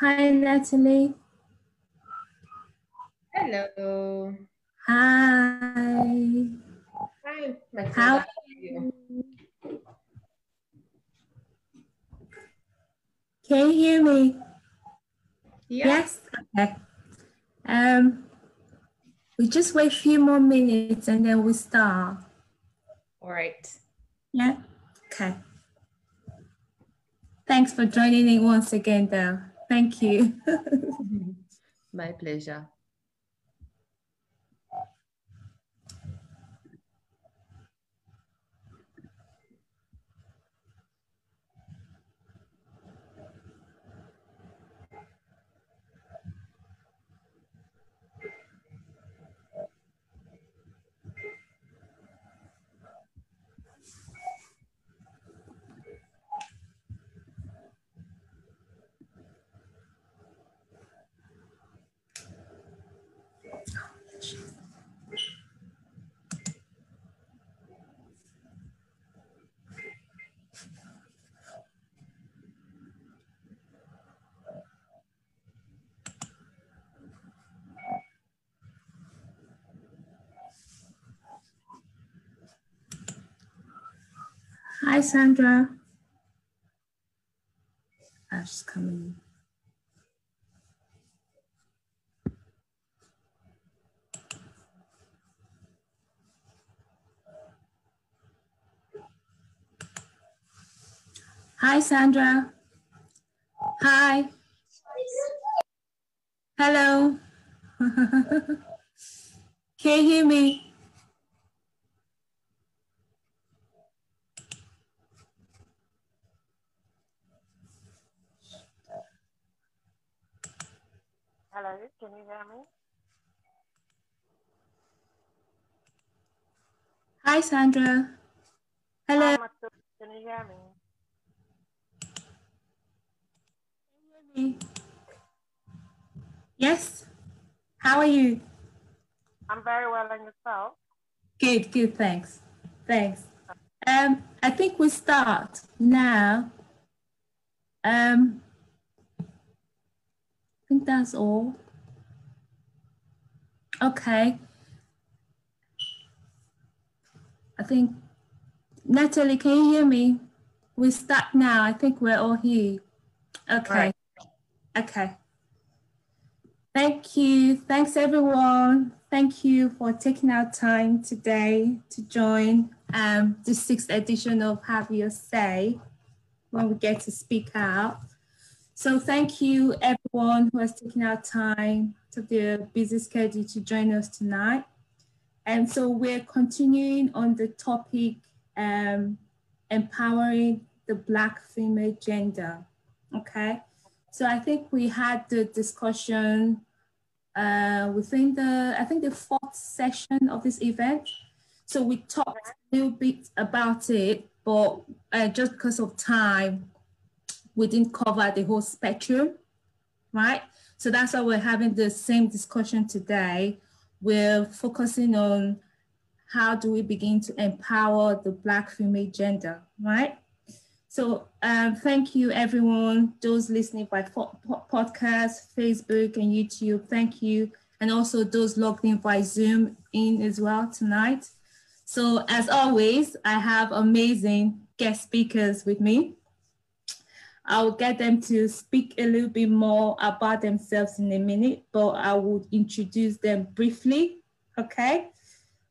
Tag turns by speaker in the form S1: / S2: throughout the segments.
S1: Hi, Natalie.
S2: Hello.
S1: Hi.
S2: Hi, Matilda.
S1: How
S2: are you?
S1: can you hear me?
S2: Yeah.
S1: Yes. Okay. Um, we just wait a few more minutes and then we start.
S2: All right.
S1: Yeah. Okay. Thanks for joining in once again, though. Thank you.
S2: My pleasure.
S1: Hi, Sandra. She's coming. Hi, Sandra. Hi. Hello. Can you hear me?
S3: Hello, can you hear me?
S1: Hi, Sandra. Hello.
S3: Hi, Matilda, can you hear me?
S1: Yes. How are you?
S3: I'm very well, and yourself?
S1: Good, good, thanks. Thanks. Um, I think we start now. Um, think that's all. Okay. I think, Natalie, can you hear me? We start now. I think we're all here. Okay.
S2: Right.
S1: Okay. Thank you. Thanks, everyone. Thank you for taking our time today to join um, the sixth edition of Have Your Say when we get to speak out. So thank you, everyone who has taken our time to their busy schedule to join us tonight. And so we're continuing on the topic um, empowering the Black female gender. Okay. So I think we had the discussion uh, within the, I think the fourth session of this event. So we talked a little bit about it, but uh, just because of time, we didn't cover the whole spectrum, right? So that's why we're having the same discussion today. We're focusing on how do we begin to empower the Black female gender, right? So um, thank you everyone, those listening by podcast, Facebook and YouTube, thank you. And also those logged in by Zoom in as well tonight. So as always, I have amazing guest speakers with me. I'll get them to speak a little bit more about themselves in a minute, but I will introduce them briefly, okay?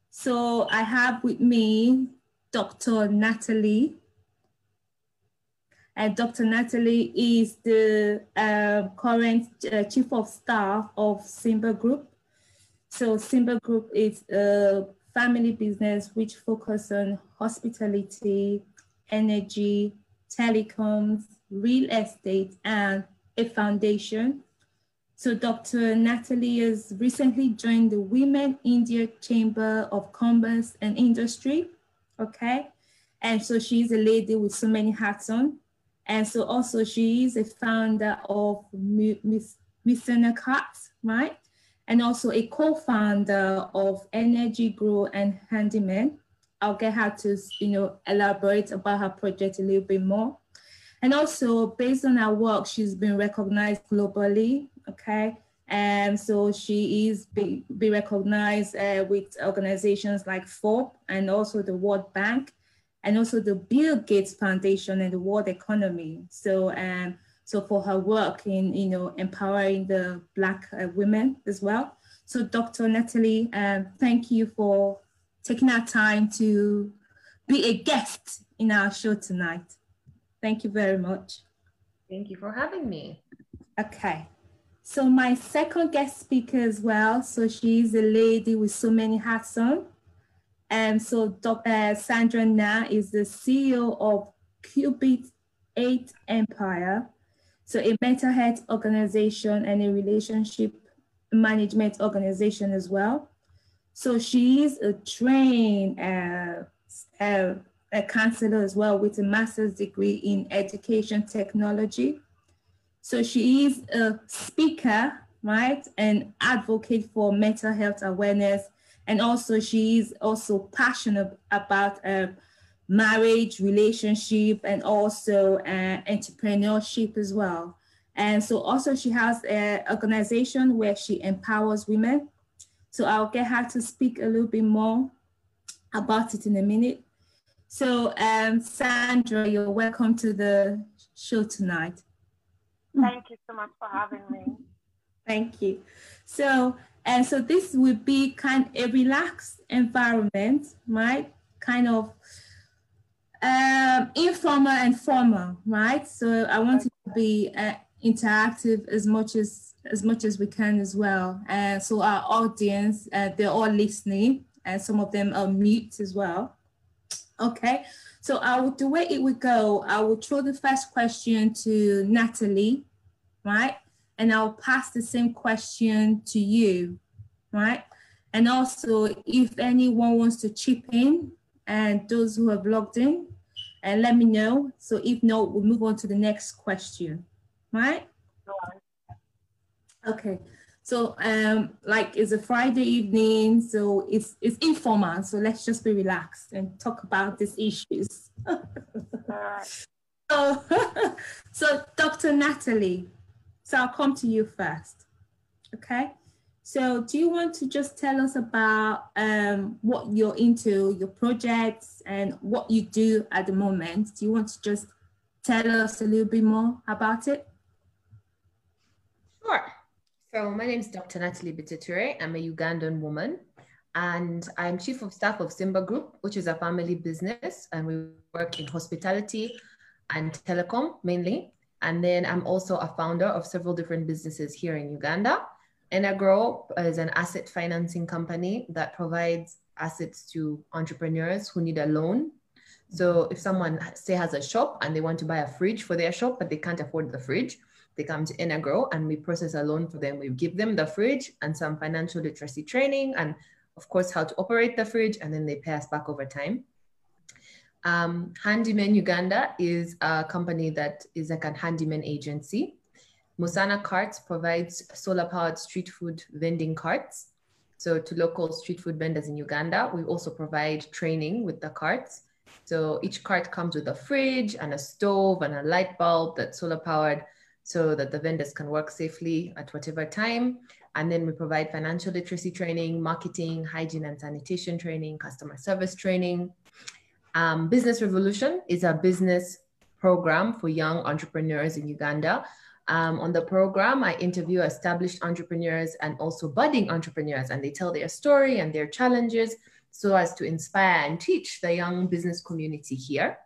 S1: So I have with me Dr. Natalie and Dr. Natalie is the uh, current uh, chief of staff of Simba Group. So Simba Group is a family business which focuses on hospitality, energy, telecoms, real estate, and a foundation. So Dr. Natalie has recently joined the Women India Chamber of Commerce and Industry, okay? And so she's a lady with so many hats on. And so also she is a founder of Mi- Miss Musana Carts, right? And also a co-founder of Enagro and Handyman. I'll get her to, you know, elaborate about her project a little bit more. And also based on her work, she's been recognized globally, okay? And so she is be, be recognized uh, with organizations like Forbes and also the World Bank and also the Bill Gates Foundation and the World Economy. So, um, so for her work in, you know, empowering the Black uh, women as well. So Dr. Natalie, um, thank you for taking our time to be a guest in our show tonight. Thank you very much.
S2: Thank you for having me.
S1: Okay. So my second guest speaker as well. So she's a lady with so many hats on. And so Dr. Sandra Na is the CEO of Cupid 8 Empire. So a mental health organization and a relationship management organization as well. So she is a trained uh, uh, a counselor as well with a master's degree in education technology. So she is a speaker, right, and advocate for mental health awareness. And also she is also passionate about uh, marriage, relationship, and also uh, entrepreneurship as well. And so also she has an organization where she empowers women. So I'll get her to speak a little bit more about it in a minute. So, um, Sandra, you're welcome to the show tonight.
S3: Thank you so much for having me.
S1: Thank you. So, and so this would be kind of a relaxed environment, right? Kind of um, informal and formal, right? So I want it to be uh, interactive as much as as much as we can as well. And uh, so our audience, uh, they're all listening, and some of them are mute as well. Okay, so I would, the way it would go, I will throw the first question to Natalie, right? And I'll pass the same question to you, right? And also, if anyone wants to chip in, and those who have logged in, and let me know. So if not, we'll move on to the next question, right? Okay. So um, like it's a Friday evening, so it's it's informal. So let's just be relaxed and talk about these issues. so, so Dr. Natalie, so I'll come to you first. Okay. So do you want to just tell us about um, what you're into, your projects and what you do at the moment? Do you want to just tell us a little bit more about it?
S2: Sure. So my name is Dr. Natalie Bitature. I'm a Ugandan woman and I'm chief of staff of Simba Group, which is a family business. And we work in hospitality and telecom mainly. And then I'm also a founder of several different businesses here in Uganda. Enagro is an asset financing company that provides assets to entrepreneurs who need a loan. So if someone say has a shop and they want to buy a fridge for their shop, but they can't afford the fridge, they come to Enagro and we process a loan for them. We give them the fridge and some financial literacy training and of course how to operate the fridge and then they pay us back over time. Um, Handyman Uganda is a company that is like a handyman agency. Musana Carts provides solar powered street food vending carts. So to local street food vendors in Uganda, we also provide training with the carts. So each cart comes with a fridge and a stove and a light bulb that's solar powered so that the vendors can work safely at whatever time. And then we provide financial literacy training, marketing, hygiene and sanitation training, customer service training. Um, business Revolution is a business program for young entrepreneurs in Uganda. Um, on the program, I interview established entrepreneurs and also budding entrepreneurs, and they tell their story and their challenges so as to inspire and teach the young business community here.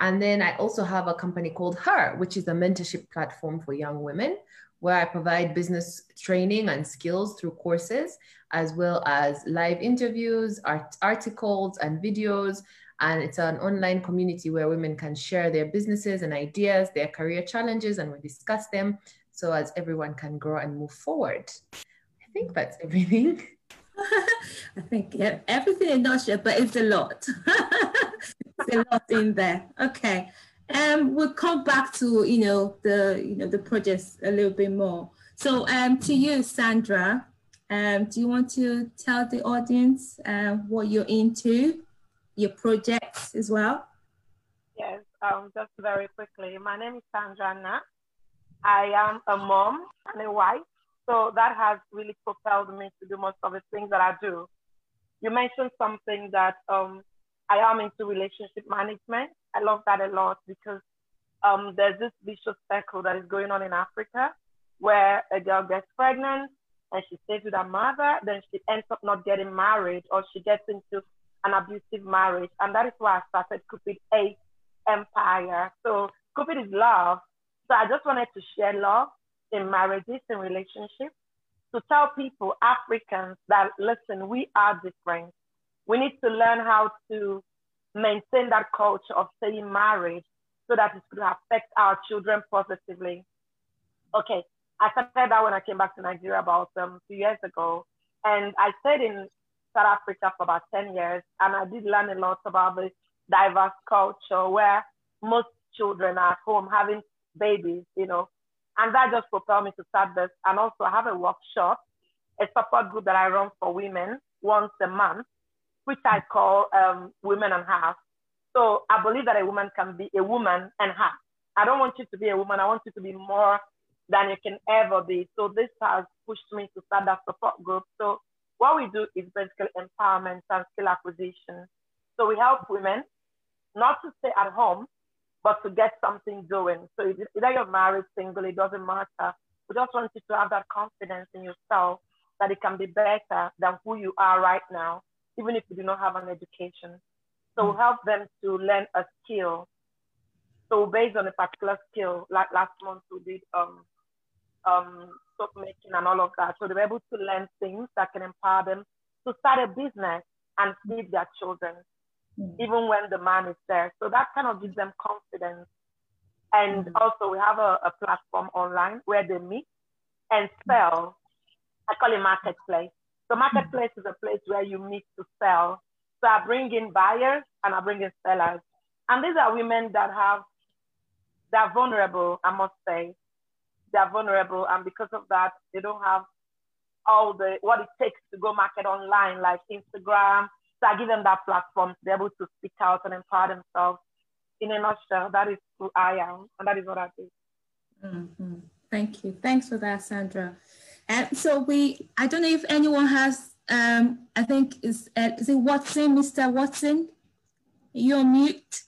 S2: And then I also have a company called Her, which is a mentorship platform for young women, where I provide business training and skills through courses, as well as live interviews, art- articles, and videos. And it's an online community where women can share their businesses and ideas, their career challenges, and we discuss them so as everyone can grow and move forward. I think that's everything.
S1: I think yeah, everything in nutshell, but it's a lot. a lot in there. Okay. Um, we'll come back to you know the you know the projects a little bit more. So um, to you, Sandra, um, do you want to tell the audience uh, what you're into, your projects as well?
S3: Yes. um, just very quickly. My name is Sandra Nat. I am a mom and a wife. So that has really propelled me to do most of the things that I do. You mentioned something that um, I am into relationship management. I love that a lot because um, there's this vicious cycle that is going on in Africa where a girl gets pregnant and she stays with her mother, then she ends up not getting married or she gets into an abusive marriage. And that is why I started Cupid 8 Empire. So Cupid is love. So I just wanted to share love in marriages and relationships to tell people, Africans, that listen, we are different. We need to learn how to maintain that culture of staying married so that it could affect our children positively. Okay, I started that when I came back to Nigeria about um, two years ago. And I stayed in South Africa for about 10 years. And I did learn a lot about the diverse culture where most children are at home having babies, you know. And that just propelled me to start this. And also I have a workshop, a support group that I run for women once a month, which I call um, Women and Half. So I believe that a woman can be a woman and half. I don't want you to be a woman. I want you to be more than you can ever be. So this has pushed me to start that support group. So what we do is basically empowerment and skill acquisition. So we help women not to stay at home, but to get something doing. So either you're married, single, it doesn't matter. We just want you to have that confidence in yourself that it can be better than who you are right now, even if you do not have an education. So we help them to learn a skill. So based on a particular skill, like last month we did um, um, soap making and all of that. So they're able to learn things that can empower them to start a business and feed their children, mm. even when the man is there. So that kind of gives them confidence. And mm. also we have a, a, platform online where they meet and sell. I call it marketplace. So marketplace mm. is a place where you meet to sell. So I bring in buyers and I bring in sellers. And these are women that have, they're vulnerable, I must say they're vulnerable, and because of that, they don't have all the what it takes to go market online, like Instagram. So I give them that platform to be able to speak out and empower themselves. In a nutshell, that is who I am, and that is what I do.
S1: Mm-hmm. Thank you. Thanks for that, Sandra. And so we, I don't know if anyone has, um, I think is, uh, is it Watson, Mr. Watson? You're mute.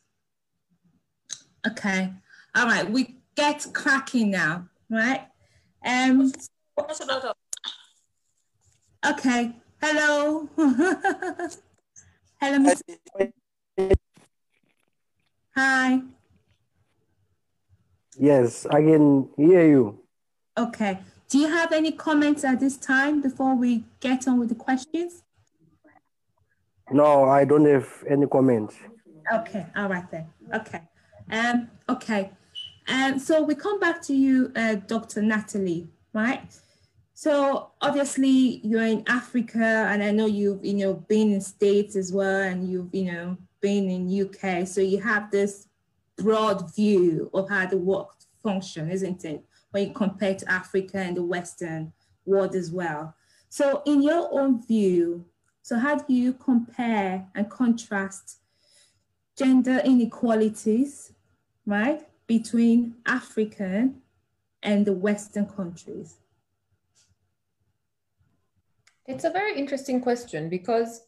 S1: Okay. All right. We get cracking now right? Um, okay, hello. hello, Mr. Hi.
S4: Yes, I can hear you.
S1: Okay. Do you have any comments at this time before we get on with the questions?
S4: No, I don't have any comments.
S1: Okay, all right then. Okay. Um, okay. And so we come back to you, uh, Dr. Natalie, right? So obviously you're in Africa, and I know you've you know been in states as well, and you've you know been in UK. So you have this broad view of how the work function, isn't it? When you compare to Africa and the Western world as well. So in your own view, so how do you compare and contrast gender inequalities, right? between African and the Western countries?
S2: It's a very interesting question because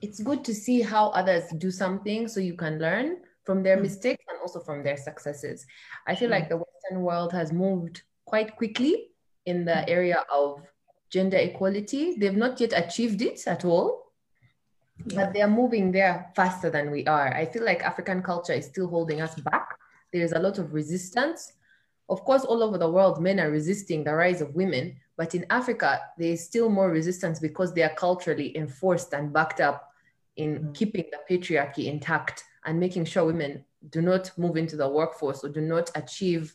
S2: it's good to see how others do something so you can learn from their mm. mistakes and also from their successes. I feel mm. like the Western world has moved quite quickly in the area of gender equality. They've not yet achieved it at all, yeah. but they're moving there faster than we are. I feel like African culture is still holding us back there's a lot of resistance. Of course, all over the world, men are resisting the rise of women, but in Africa, there's still more resistance because they are culturally enforced and backed up in mm-hmm. keeping the patriarchy intact and making sure women do not move into the workforce or do not achieve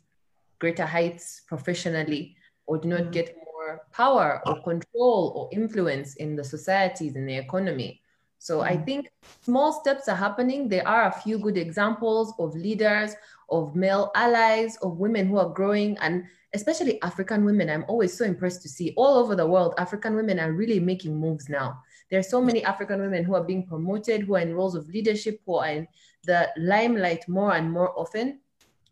S2: greater heights professionally or do not mm-hmm. get more power or control or influence in the societies in the economy. So. I think small steps are happening. There are a few good examples of leaders of male allies, of women who are growing, and especially African women. I'm always so impressed to see all over the world, African women are really making moves now. There are so many African women who are being promoted, who are in roles of leadership, who are in the limelight more and more often.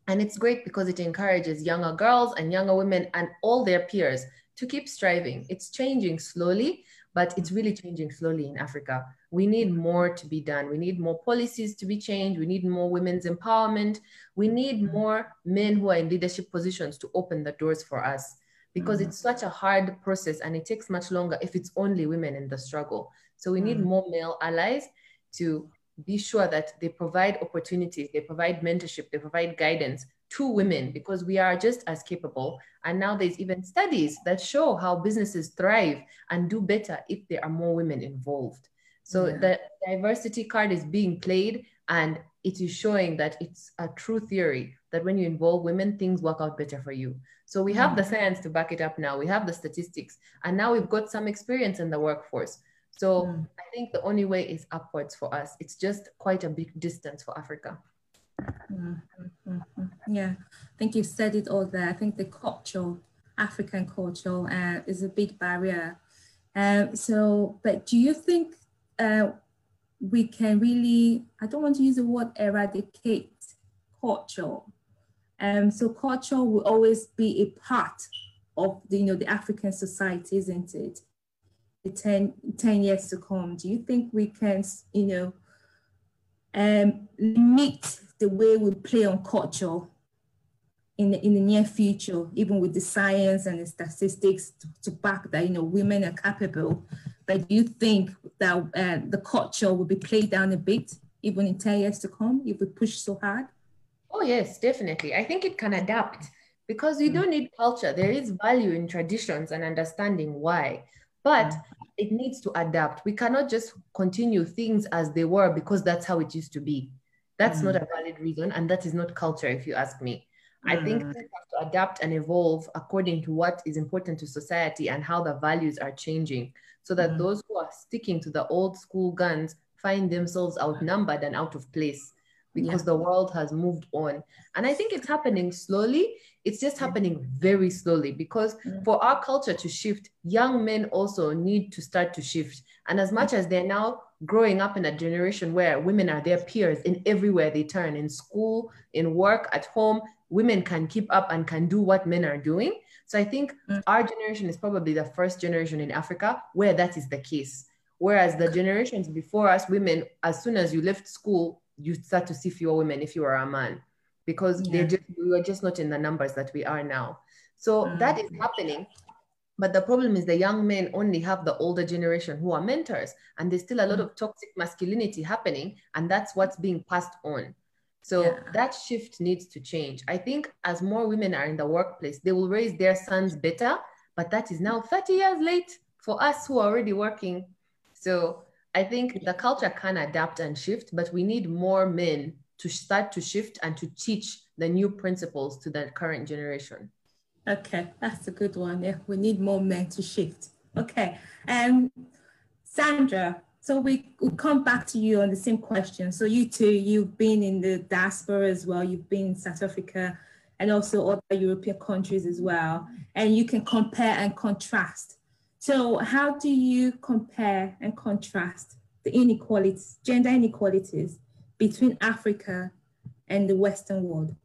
S2: And it's great because it encourages younger girls and younger women and all their peers to keep striving. It's changing slowly, but it's really changing slowly in Africa. We need more to be done. We need more policies to be changed. We need more women's empowerment. We need more men who are in leadership positions to open the doors for us because mm-hmm. it's such a hard process and it takes much longer if it's only women in the struggle. So we need mm-hmm. more male allies to be sure that they provide opportunities, they provide mentorship, they provide guidance to women because we are just as capable. And now there's even studies that show how businesses thrive and do better if there are more women involved. So yeah. the diversity card is being played and it is showing that it's a true theory that when you involve women, things work out better for you. So we have mm. the science to back it up now. We have the statistics, and now we've got some experience in the workforce. So mm. I think the only way is upwards for us. It's just quite a big distance for Africa.
S1: Mm-hmm. Yeah, I think you said it all there. I think the culture, African culture, uh, is a big barrier. Um, so, but do you think uh, we can really, I don't want to use the word eradicate culture. Um, so culture will always be a part of the, you know, the African society, isn't it? The 10, 10 years to come. Do you think we can, you know, um, limit the way we play on culture in the, in the near future, even with the science and the statistics to, to back that, you know, women are capable. But do you think that uh, the culture will be played down a bit, even in 10 years to come, if we push so hard?
S2: Oh, yes, definitely. I think it can adapt because you mm. don't need culture. There is value in traditions and understanding why, but mm. it needs to adapt. We cannot just continue things as they were because that's how it used to be. That's mm. not a valid reason, and that is not culture, if you ask me. I think we have to adapt and evolve according to what is important to society and how the values are changing so that mm. those who are sticking to the old school guns find themselves outnumbered and out of place because yeah. the world has moved on. And I think it's happening slowly. It's just happening very slowly because mm. for our culture to shift, young men also need to start to shift. And as much as they're now growing up in a generation where women are their peers in everywhere they turn, in school, in work, at home, women can keep up and can do what men are doing. So I think mm. our generation is probably the first generation in Africa where that is the case. Whereas the generations before us, women, as soon as you left school, you start to see fewer women if you are a man because yeah. they just we were just not in the numbers that we are now. So mm. that is happening. But the problem is the young men only have the older generation who are mentors, and there's still a lot mm. of toxic masculinity happening, and that's what's being passed on. So yeah. that shift needs to change. I think as more women are in the workplace, they will raise their sons better, but that is now 30 years late for us who are already working. So I think the culture can adapt and shift, but we need more men to start to shift and to teach the new principles to the current generation.
S1: Okay, that's a good one. Yeah, we need more men to shift. Okay, and um, Sandra, so we we come back to you on the same question. So you too, you've been in the diaspora as well. You've been in South Africa and also other European countries as well, and you can compare and contrast so how do you compare and contrast the inequalities, gender inequalities between Africa and the Western world?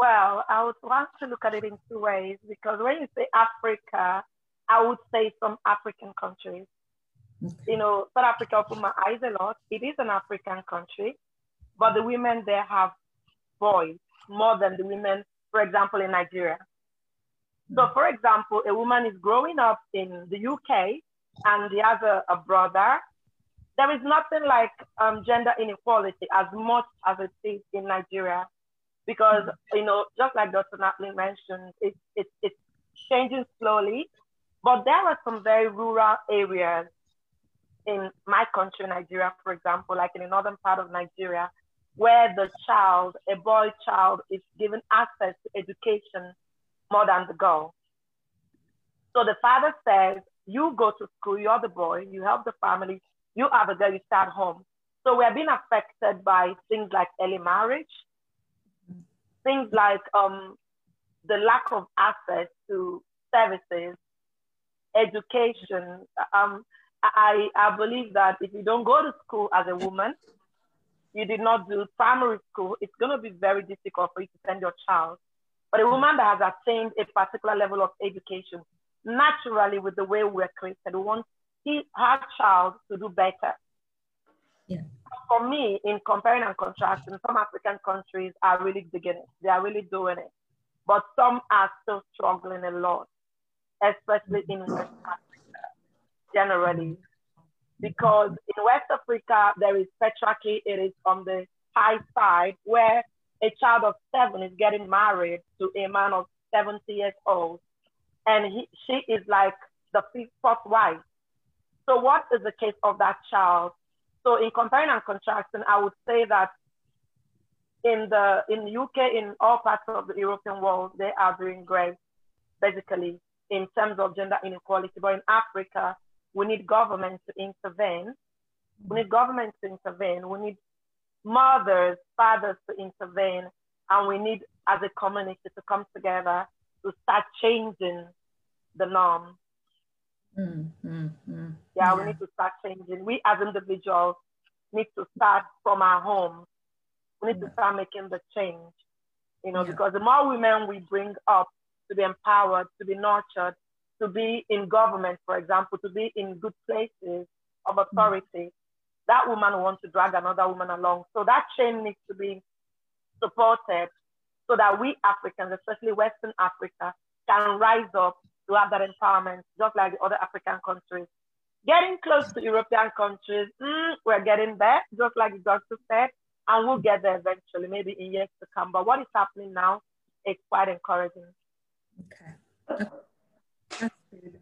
S3: Well, I would want to look at it in two ways because when you say Africa, I would say some African countries. Okay. You know, South Africa opened my eyes a lot. It is an African country, but the women there have voice more than the women, for example, in Nigeria. So, for example, a woman is growing up in the UK and he has a, a brother. There is nothing like um, gender inequality as much as it is in Nigeria, because you know, just like Dr. Natalie mentioned, it, it, it's changing slowly. But there are some very rural areas in my country, Nigeria, for example, like in the northern part of Nigeria, where the child, a boy child, is given access to education more than the girl. So the father says, you go to school, you're the boy, you help the family, you are the girl, you start home. So we're being affected by things like early marriage, things like um, the lack of access to services, education. Um, I, I believe that if you don't go to school as a woman, you did not do primary school, it's going to be very difficult for you to send your child. But a woman that has attained a particular level of education, naturally, with the way we're created, we want he, her child to do better.
S1: Yeah.
S3: For me, in comparing and contrasting, some African countries are really beginning. They are really doing it. But some are still struggling a lot, especially in West Africa, generally. Because in West Africa, there is patriarchy. It is on the high side where a child of seven is getting married to a man of 70 years old. And he, she is like the fourth wife. So what is the case of that child? So in comparing and contrasting, I would say that in the in the UK, in all parts of the European world, they are doing great, basically, in terms of gender inequality. But in Africa, we need government to intervene. We need government to intervene. We need mothers, fathers to intervene. And we need, as a community, to come together to start changing the norm.
S1: Mm, mm, mm.
S3: Yeah, we need to start changing. We as individuals need to start from our home. We need
S1: Yeah.
S3: to start making the change, you know,
S1: Yeah.
S3: because the more women we bring up to be empowered, to be nurtured, to be in government, for example, to be in good places of authority, that woman will want to drag another woman along. So that chain needs to be supported so that we Africans, especially Western Africa, can rise up to have that empowerment, just like the other African countries. Getting close to European countries, mm, we're getting there, just like the doctor said, and we'll get there eventually, maybe in years to come. But what is happening now is quite encouraging.
S1: Okay. That's good.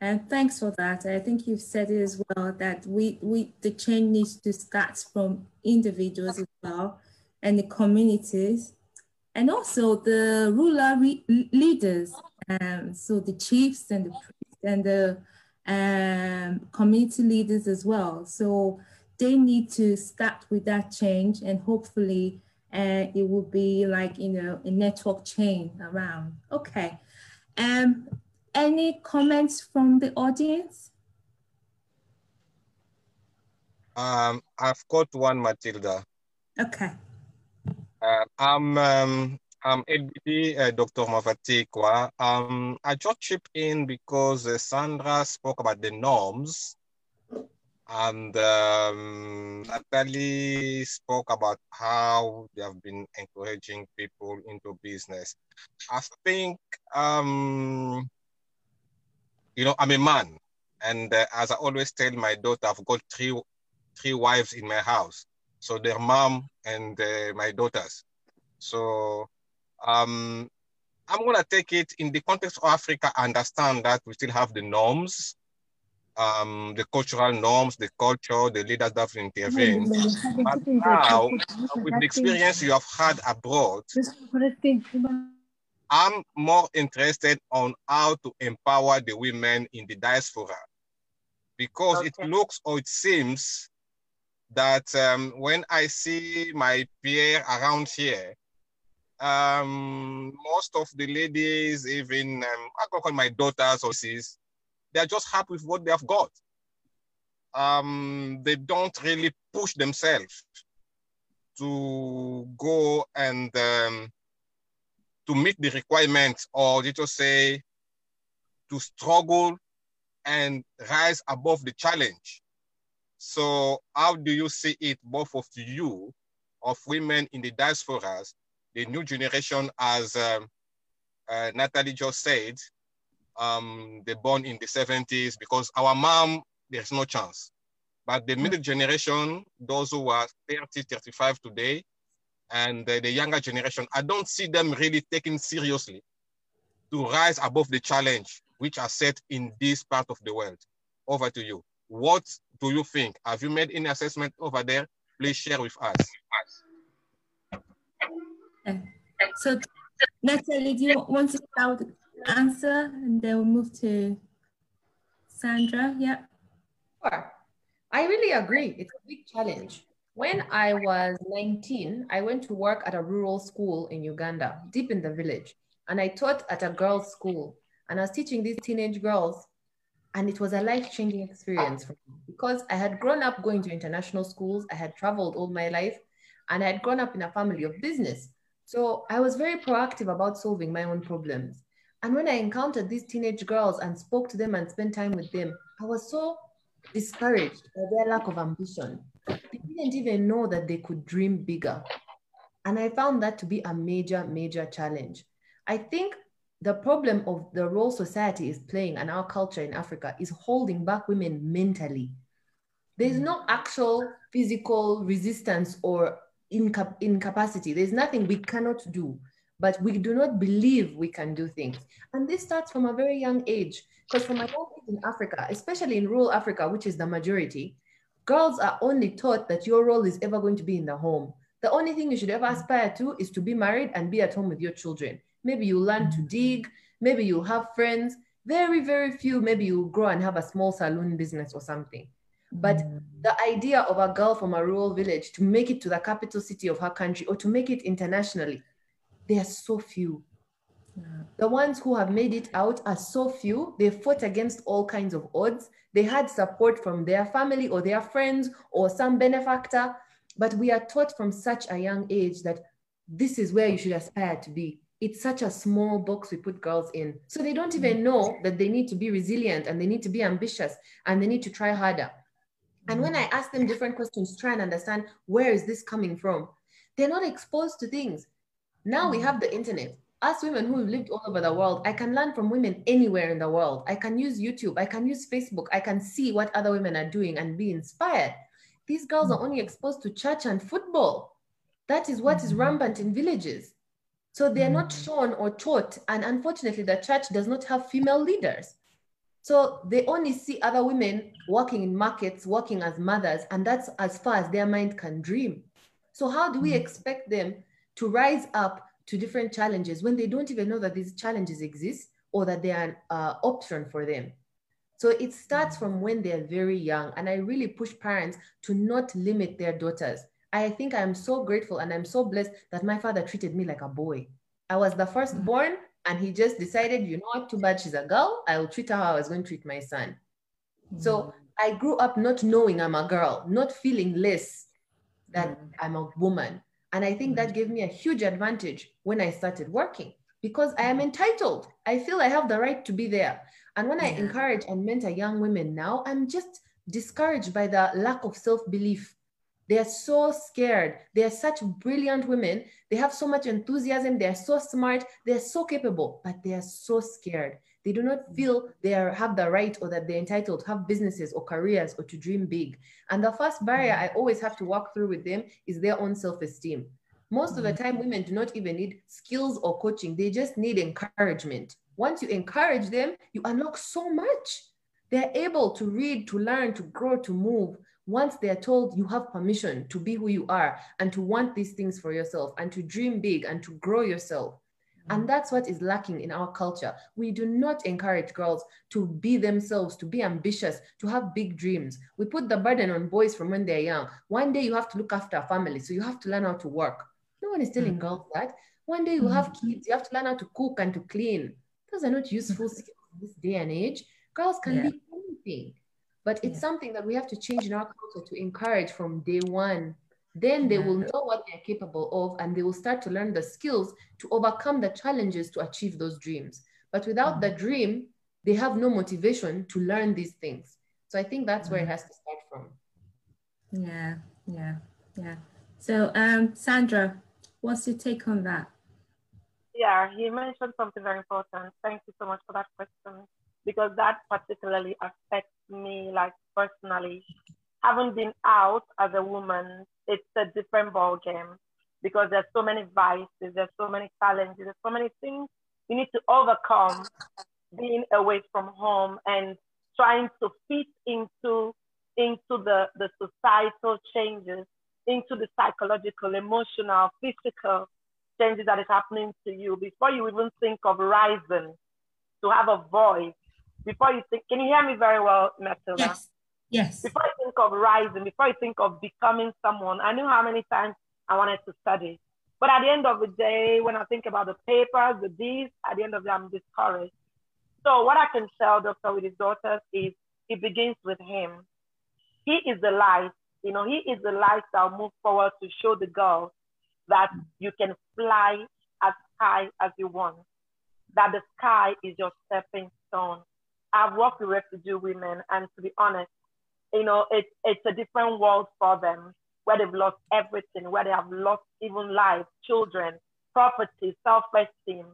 S1: And thanks for that. I think you've said it as well that we, we the change needs to start from individuals as well and the communities and also the re- leaders. Um, so the chiefs and the priests and the um, community leaders as well. So they need to start with that change and hopefully uh, it will be like, you know, a network chain around. Okay. Um, any comments from the audience?
S5: Um, I've got one, Matilda.
S1: Okay.
S5: Uh, I'm um, I'm LBD, uh, Dr. Mavatikwa. Um, I just chip in because uh, Sandra spoke about the norms, and um, Natalie spoke about how they have been encouraging people into business. I think, um, you know, I'm a man, and uh, as I always tell my daughter, I've got three three wives in my house. So their mom and uh, my daughters. So um, I'm gonna take it in the context of Africa. Understand that we still have the norms, um, the cultural norms, the culture, the leaders that have intervened. But now, with the experience you have had abroad, I'm more interested on how to empower the women in the diaspora because it looks or it seems that um, when I see my peer around here, um, most of the ladies, even um, I call my daughters or sis, they're just happy with what they have got. Um, they don't really push themselves to go and um, to meet the requirements or let us say to struggle and rise above the challenge. So how do you see it, both of you, of women in the diasporas, the new generation, as um, uh, Natalie just said, um, they born in the 70s because our mom, there's no chance. But the middle generation, those who are 30, 35 today, and uh, the younger generation, I don't see them really taken seriously to rise above the challenge which are set in this part of the world. Over to you. What do you think? Have you made any assessment over there? Please share with us.
S1: So, Natalie, do you want to start with the answer and then we'll move to Sandra? Yeah.
S2: Sure. I really agree. It's a big challenge. When I was 19, I went to work at a rural school in Uganda, deep in the village. And I taught at a girls' school. And I was teaching these teenage girls And it was a life changing experience for me because I had grown up going to international schools, I had traveled all my life, and I had grown up in a family of business. So I was very proactive about solving my own problems. And when I encountered these teenage girls and spoke to them and spent time with them, I was so discouraged by their lack of ambition. They didn't even know that they could dream bigger. And I found that to be a major, major challenge. I think the problem of the role society is playing and our culture in Africa is holding back women mentally. There's no actual physical resistance or inca- incapacity. There's nothing we cannot do, but we do not believe we can do things. And this starts from a very young age. Because from my own age in Africa, especially in rural Africa, which is the majority, girls are only taught that your role is ever going to be in the home. The only thing you should ever aspire to is to be married and be at home with your children. Maybe you learn to dig, maybe you'll have friends. Very, very few, maybe you'll grow and have a small saloon business or something. But mm. the idea of a girl from a rural village to make it to the capital city of her country or to make it internationally, there are so few. Yeah. The ones who have made it out are so few. They fought against all kinds of odds. They had support from their family or their friends or some benefactor. But we are taught from such a young age that this is where you should aspire to be. It's such a small box we put girls in. So they don't even know that they need to be resilient and they need to be ambitious and they need to try harder. And when I ask them different questions, try and understand where is this coming from, they're not exposed to things. Now we have the internet. Us women who have lived all over the world, I can learn from women anywhere in the world. I can use YouTube, I can use Facebook, I can see what other women are doing and be inspired. These girls are only exposed to church and football. That is what is mm-hmm. rampant in villages. So they're not mm-hmm. shown or taught. And unfortunately, the church does not have female leaders. So they only see other women working in markets, working as mothers, and that's as far as their mind can dream. So, how do we mm. expect them to rise up to different challenges when they don't even know that these challenges exist or that they are an uh, option for them? So, it starts from when they're very young. And I really push parents to not limit their daughters. I think I'm so grateful and I'm so blessed that my father treated me like a boy. I was the firstborn and he just decided, you know what, too bad she's a girl. I will treat her how I was going to treat my son. Mm-hmm. So I grew up not knowing I'm a girl, not feeling less that mm-hmm. I'm a woman. And I think that mm-hmm. gave me a huge advantage when I started working because I am mm-hmm. entitled. I feel I have the right to be there. And when yeah. I encourage and mentor young women now, I'm just discouraged by the lack of self belief they are so scared. They are such brilliant women. They have so much enthusiasm. They are so smart. They are so capable, but they are so scared. They do not mm. feel they are, have the right or that they're entitled to have businesses or careers or to dream big. And the first barrier mm. I always have to walk through with them is their own self esteem. Most of the mm. time, women do not even need skills or coaching, they just need encouragement. Once you encourage them, you unlock so much. They're able to read, to learn, to grow, to move once they are told you have permission to be who you are and to want these things for yourself and to dream big and to grow yourself. And that's what is lacking in our culture. We do not encourage girls to be themselves, to be ambitious, to have big dreams. We put the burden on boys from when they're young. One day you have to look after a family, so you have to learn how to work. No one is telling mm-hmm. girls that. One day you have mm-hmm. kids, you have to learn how to cook and to clean. Those are not useful skills in this day and age. Girls can yeah. be anything. But it's yeah. something that we have to change in our culture to encourage from day one. Then they yeah. will know what they're capable of and they will start to learn the skills to overcome the challenges to achieve those dreams. But without mm-hmm. the dream, they have no motivation to learn these things. So I think that's mm-hmm. where it mm-hmm. has to start from.
S1: Yeah, yeah, yeah. So, um, Sandra, what's your take on that?
S3: Yeah, you mentioned something very important. Thank you so much for that question because that particularly affects me like personally. Having been out as a woman, it's a different ball game because there's so many vices, there's so many challenges, there's so many things you need to overcome being away from home and trying to fit into into the, the societal changes, into the psychological, emotional, physical changes that is happening to you before you even think of rising to have a voice before you think, can you hear me very well, Matilda?
S1: Yes. Yes.
S3: Before you think of rising, before you think of becoming someone, I knew how many times I wanted to study. But at the end of the day, when I think about the papers, the D's, at the end of the day, I'm discouraged. So what I can tell Doctor with his daughters is it begins with him. He is the light. You know, he is the light that will move forward to show the girls that you can fly as high as you want, that the sky is your stepping stone. I've worked with refugee women, and to be honest, you know, it's it's a different world for them where they've lost everything, where they have lost even life, children, property, self-esteem,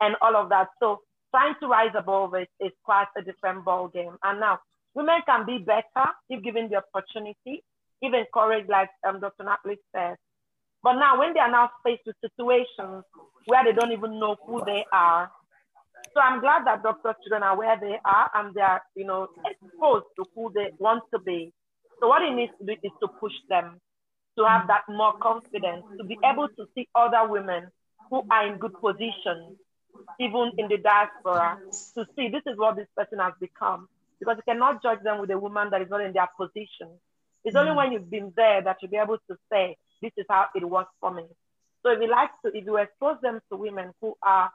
S3: and all of that. So trying to rise above it is quite a different ball game. And now women can be better if given the opportunity, if encouraged, like um, Dr. Natalie said. But now when they are now faced with situations where they don't even know who they are, so I'm glad that doctor children are where they are and they are, you know, exposed to who they want to be. So what it needs to do is to push them to have that more confidence, to be able to see other women who are in good positions, even in the diaspora, to see this is what this person has become. Because you cannot judge them with a woman that is not in their position. It's only mm. when you've been there that you'll be able to say, this is how it works for me. So if you like to, if you expose them to women who are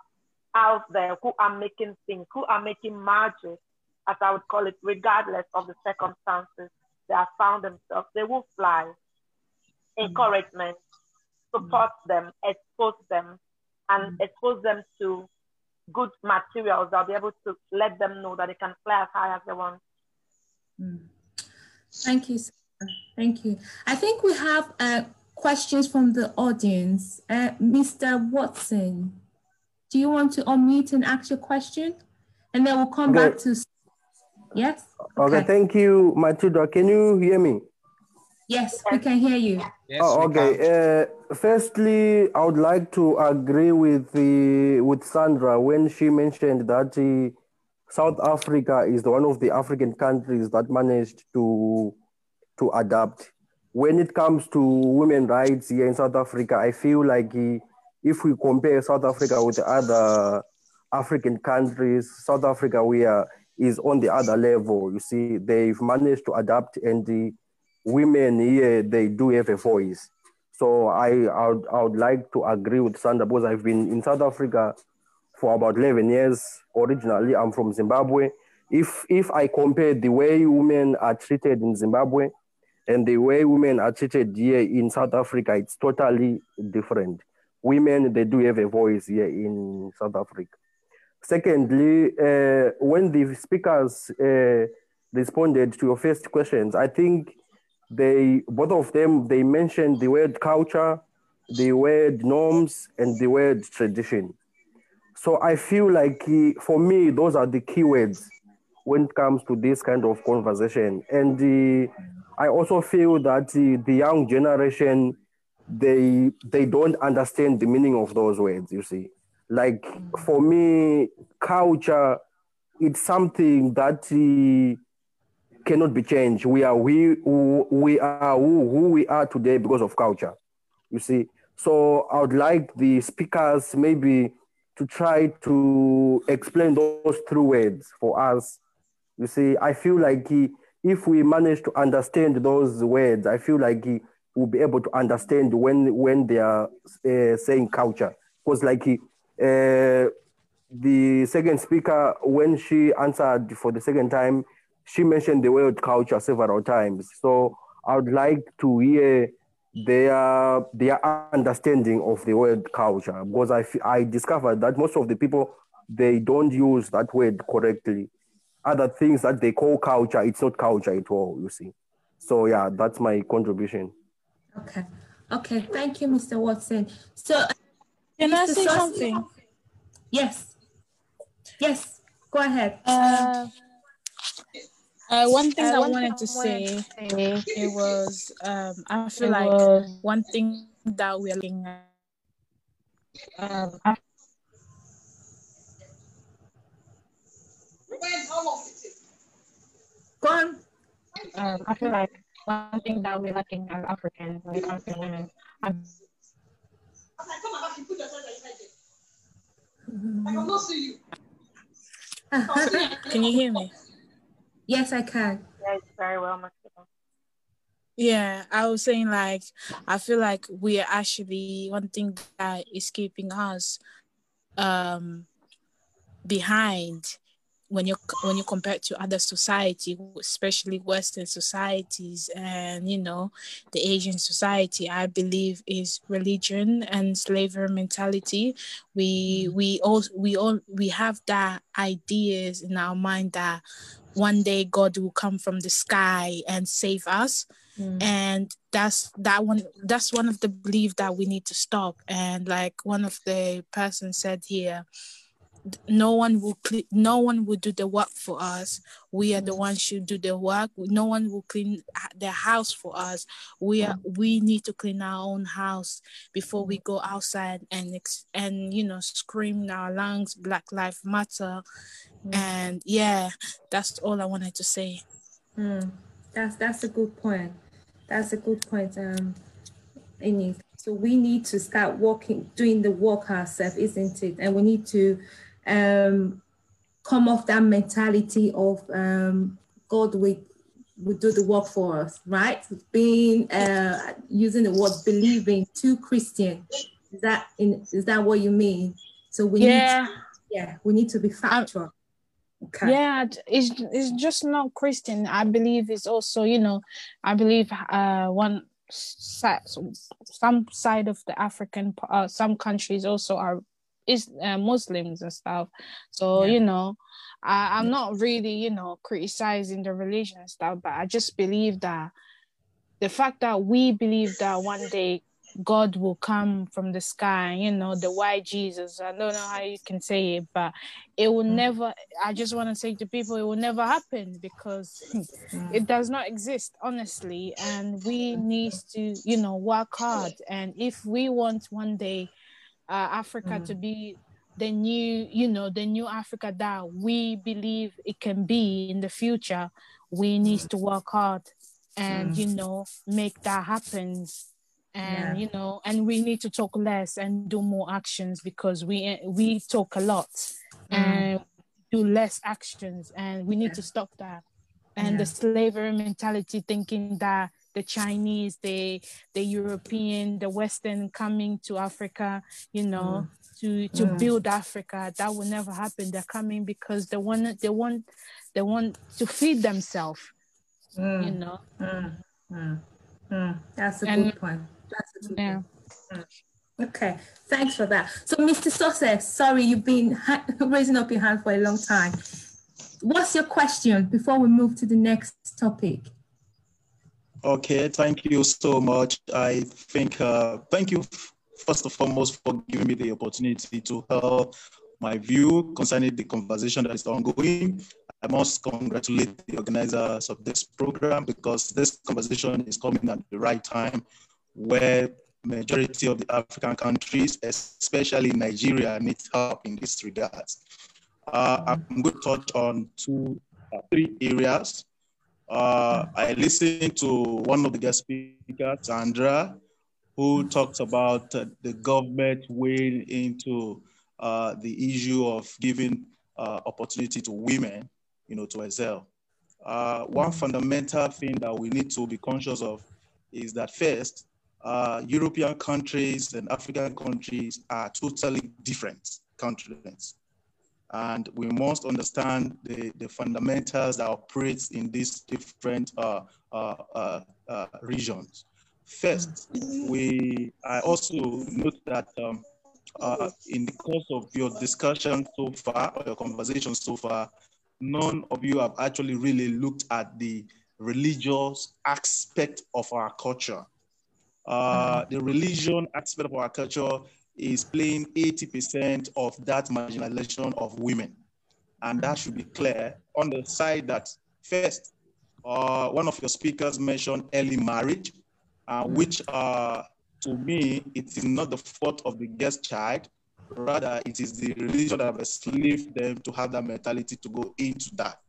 S3: out there who are making things, who are making magic, as I would call it, regardless of the circumstances they have found themselves. They will fly. Encouragement, support them, expose them, and expose them to good materials that'll be able to let them know that they can fly as high as they want.
S1: Thank you. Thank you. I think we have uh, questions from the audience. Uh, Mr. Watson. Do you want to unmute and ask your question? And then we'll come okay. back to. Yes?
S4: Okay. okay, thank you, Matilda. Can you hear me?
S1: Yes, we can hear you.
S4: Yes, oh, okay. Uh, firstly, I would like to agree with the with Sandra when she mentioned that uh, South Africa is one of the African countries that managed to to adapt. When it comes to women rights here in South Africa, I feel like uh, if we compare South Africa with other African countries, South Africa we are, is on the other level. You see, they've managed to adapt, and the women here they do have a voice. So I I would, I would like to agree with Sandra because I've been in South Africa for about 11 years. Originally, I'm from Zimbabwe. If if I compare the way women are treated in Zimbabwe and the way women are treated here in South Africa, it's totally different women they do have a voice here in South Africa. Secondly, uh, when the speakers uh, responded to your first questions, I think they both of them they mentioned the word culture, the word norms, and the word tradition. So I feel like uh, for me those are the keywords when it comes to this kind of conversation. And uh, I also feel that uh, the young generation they they don't understand the meaning of those words you see. Like for me culture it's something that uh, cannot be changed. We are we we are who, who we are today because of culture you see. So i would like the speakers maybe to try to explain those true words for us you see. I feel like if we manage to understand those words i feel like will be able to understand when when they are uh, saying culture. Because like uh, the second speaker when she answered for the second time she mentioned the word culture several times. So i would like to hear their their understanding of the word culture. Because I, I discovered that most of the people they don't use that word correctly. Other things that they call culture it's not culture at all you see. So yeah that's my contribution
S1: Okay. Okay. Thank you, Mr. Watson. So,
S6: can Mr. I say something?
S1: Yes. Yes. Go ahead.
S6: Uh, uh, one thing uh, I wanted to say, say, it was um, I feel like was, one thing that we're looking at. Um,
S1: Go on.
S6: Um, I feel like one thing that we're lacking as Africans when it comes to women. I'm, can you hear me?
S1: Yes, I can.
S3: Yes, very well,
S6: Yeah, I was saying like I feel like we are actually one thing that is keeping us um behind when you when you compare it to other society especially western societies and you know the asian society i believe is religion and slavery mentality we mm-hmm. we all we all we have that ideas in our mind that one day god will come from the sky and save us mm. and that's that one that's one of the belief that we need to stop and like one of the person said here no one will clean, no one will do the work for us. We are the ones who do the work. No one will clean the house for us. We are we need to clean our own house before we go outside and and you know scream in our lungs black life matter. Mm. and yeah that's all i wanted to say.
S1: Mm. that's that's a good point. That's a good point um so we need to start working doing the work ourselves isn't it? And we need to um, come off that mentality of um, God will, will do the work for us, right? Being uh, using the word believing to Christian. Is that in is that what you mean? So we yeah. need to, yeah, we need to be factual.
S6: Okay. Yeah, it's it's just not Christian. I believe it's also, you know, I believe uh one side, some side of the African, uh, some countries also are is uh, Muslims and stuff. So yeah. you know, I, I'm not really you know criticizing the religion and stuff, but I just believe that the fact that we believe that one day God will come from the sky, you know, the white Jesus. I don't know how you can say it, but it will mm. never, I just want to say to people, it will never happen because mm. it does not exist, honestly. And we need to, you know, work hard. And if we want one day uh, Africa mm. to be the new, you know, the new Africa that we believe it can be in the future, we need to work hard and, mm. you know, make that happen. And yeah. you know, and we need to talk less and do more actions because we we talk a lot mm. and do less actions, and we need to stop that. And yeah. the slavery mentality, thinking that the Chinese, the the European, the Western coming to Africa, you know, mm. to to mm. build Africa. That will never happen. They're coming because they want they want they want to feed themselves. Mm. You know.
S1: Mm. Mm. Mm. That's a and, good point. That's a good yeah. point. Okay, thanks for that. So, Mr. Success, sorry you've been raising up your hand for a long time. What's your question before we move to the next topic?
S7: Okay, thank you so much. I think, uh, thank you first and foremost for giving me the opportunity to help my view concerning the conversation that is ongoing. I must congratulate the organizers of this program because this conversation is coming at the right time where majority of the African countries, especially Nigeria, needs help in this regard. Uh, I'm going to touch on two, uh, three areas uh, I listened to one of the guest speakers, Sandra, who talked about uh, the government weighing into uh, the issue of giving uh, opportunity to women, you know, to excel. Uh, one fundamental thing that we need to be conscious of is that first, uh, European countries and African countries are totally different continents. And we must understand the, the fundamentals that operates in these different uh, uh, uh, uh, regions. First, we I also note that um, uh, in the course of your discussion so far, or your conversation so far, none of you have actually really looked at the religious aspect of our culture. Uh, the religion aspect of our culture is playing 80% of that marginalization of women. And that should be clear on the side that first, uh, one of your speakers mentioned early marriage, uh, mm. which uh, to me, it is not the fault of the guest child. Rather, it is the religion that have enslaved them to have that mentality to go into that.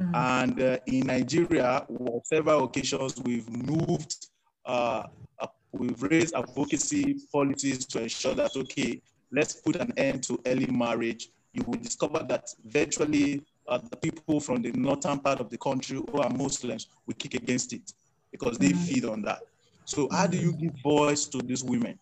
S7: Mm. And uh, in Nigeria, on several occasions, we've moved uh, we've raised advocacy policies to ensure that, okay, let's put an end to early marriage. You will discover that virtually uh, the people from the northern part of the country who are Muslims will kick against it because they mm-hmm. feed on that. So how do you give voice to these women?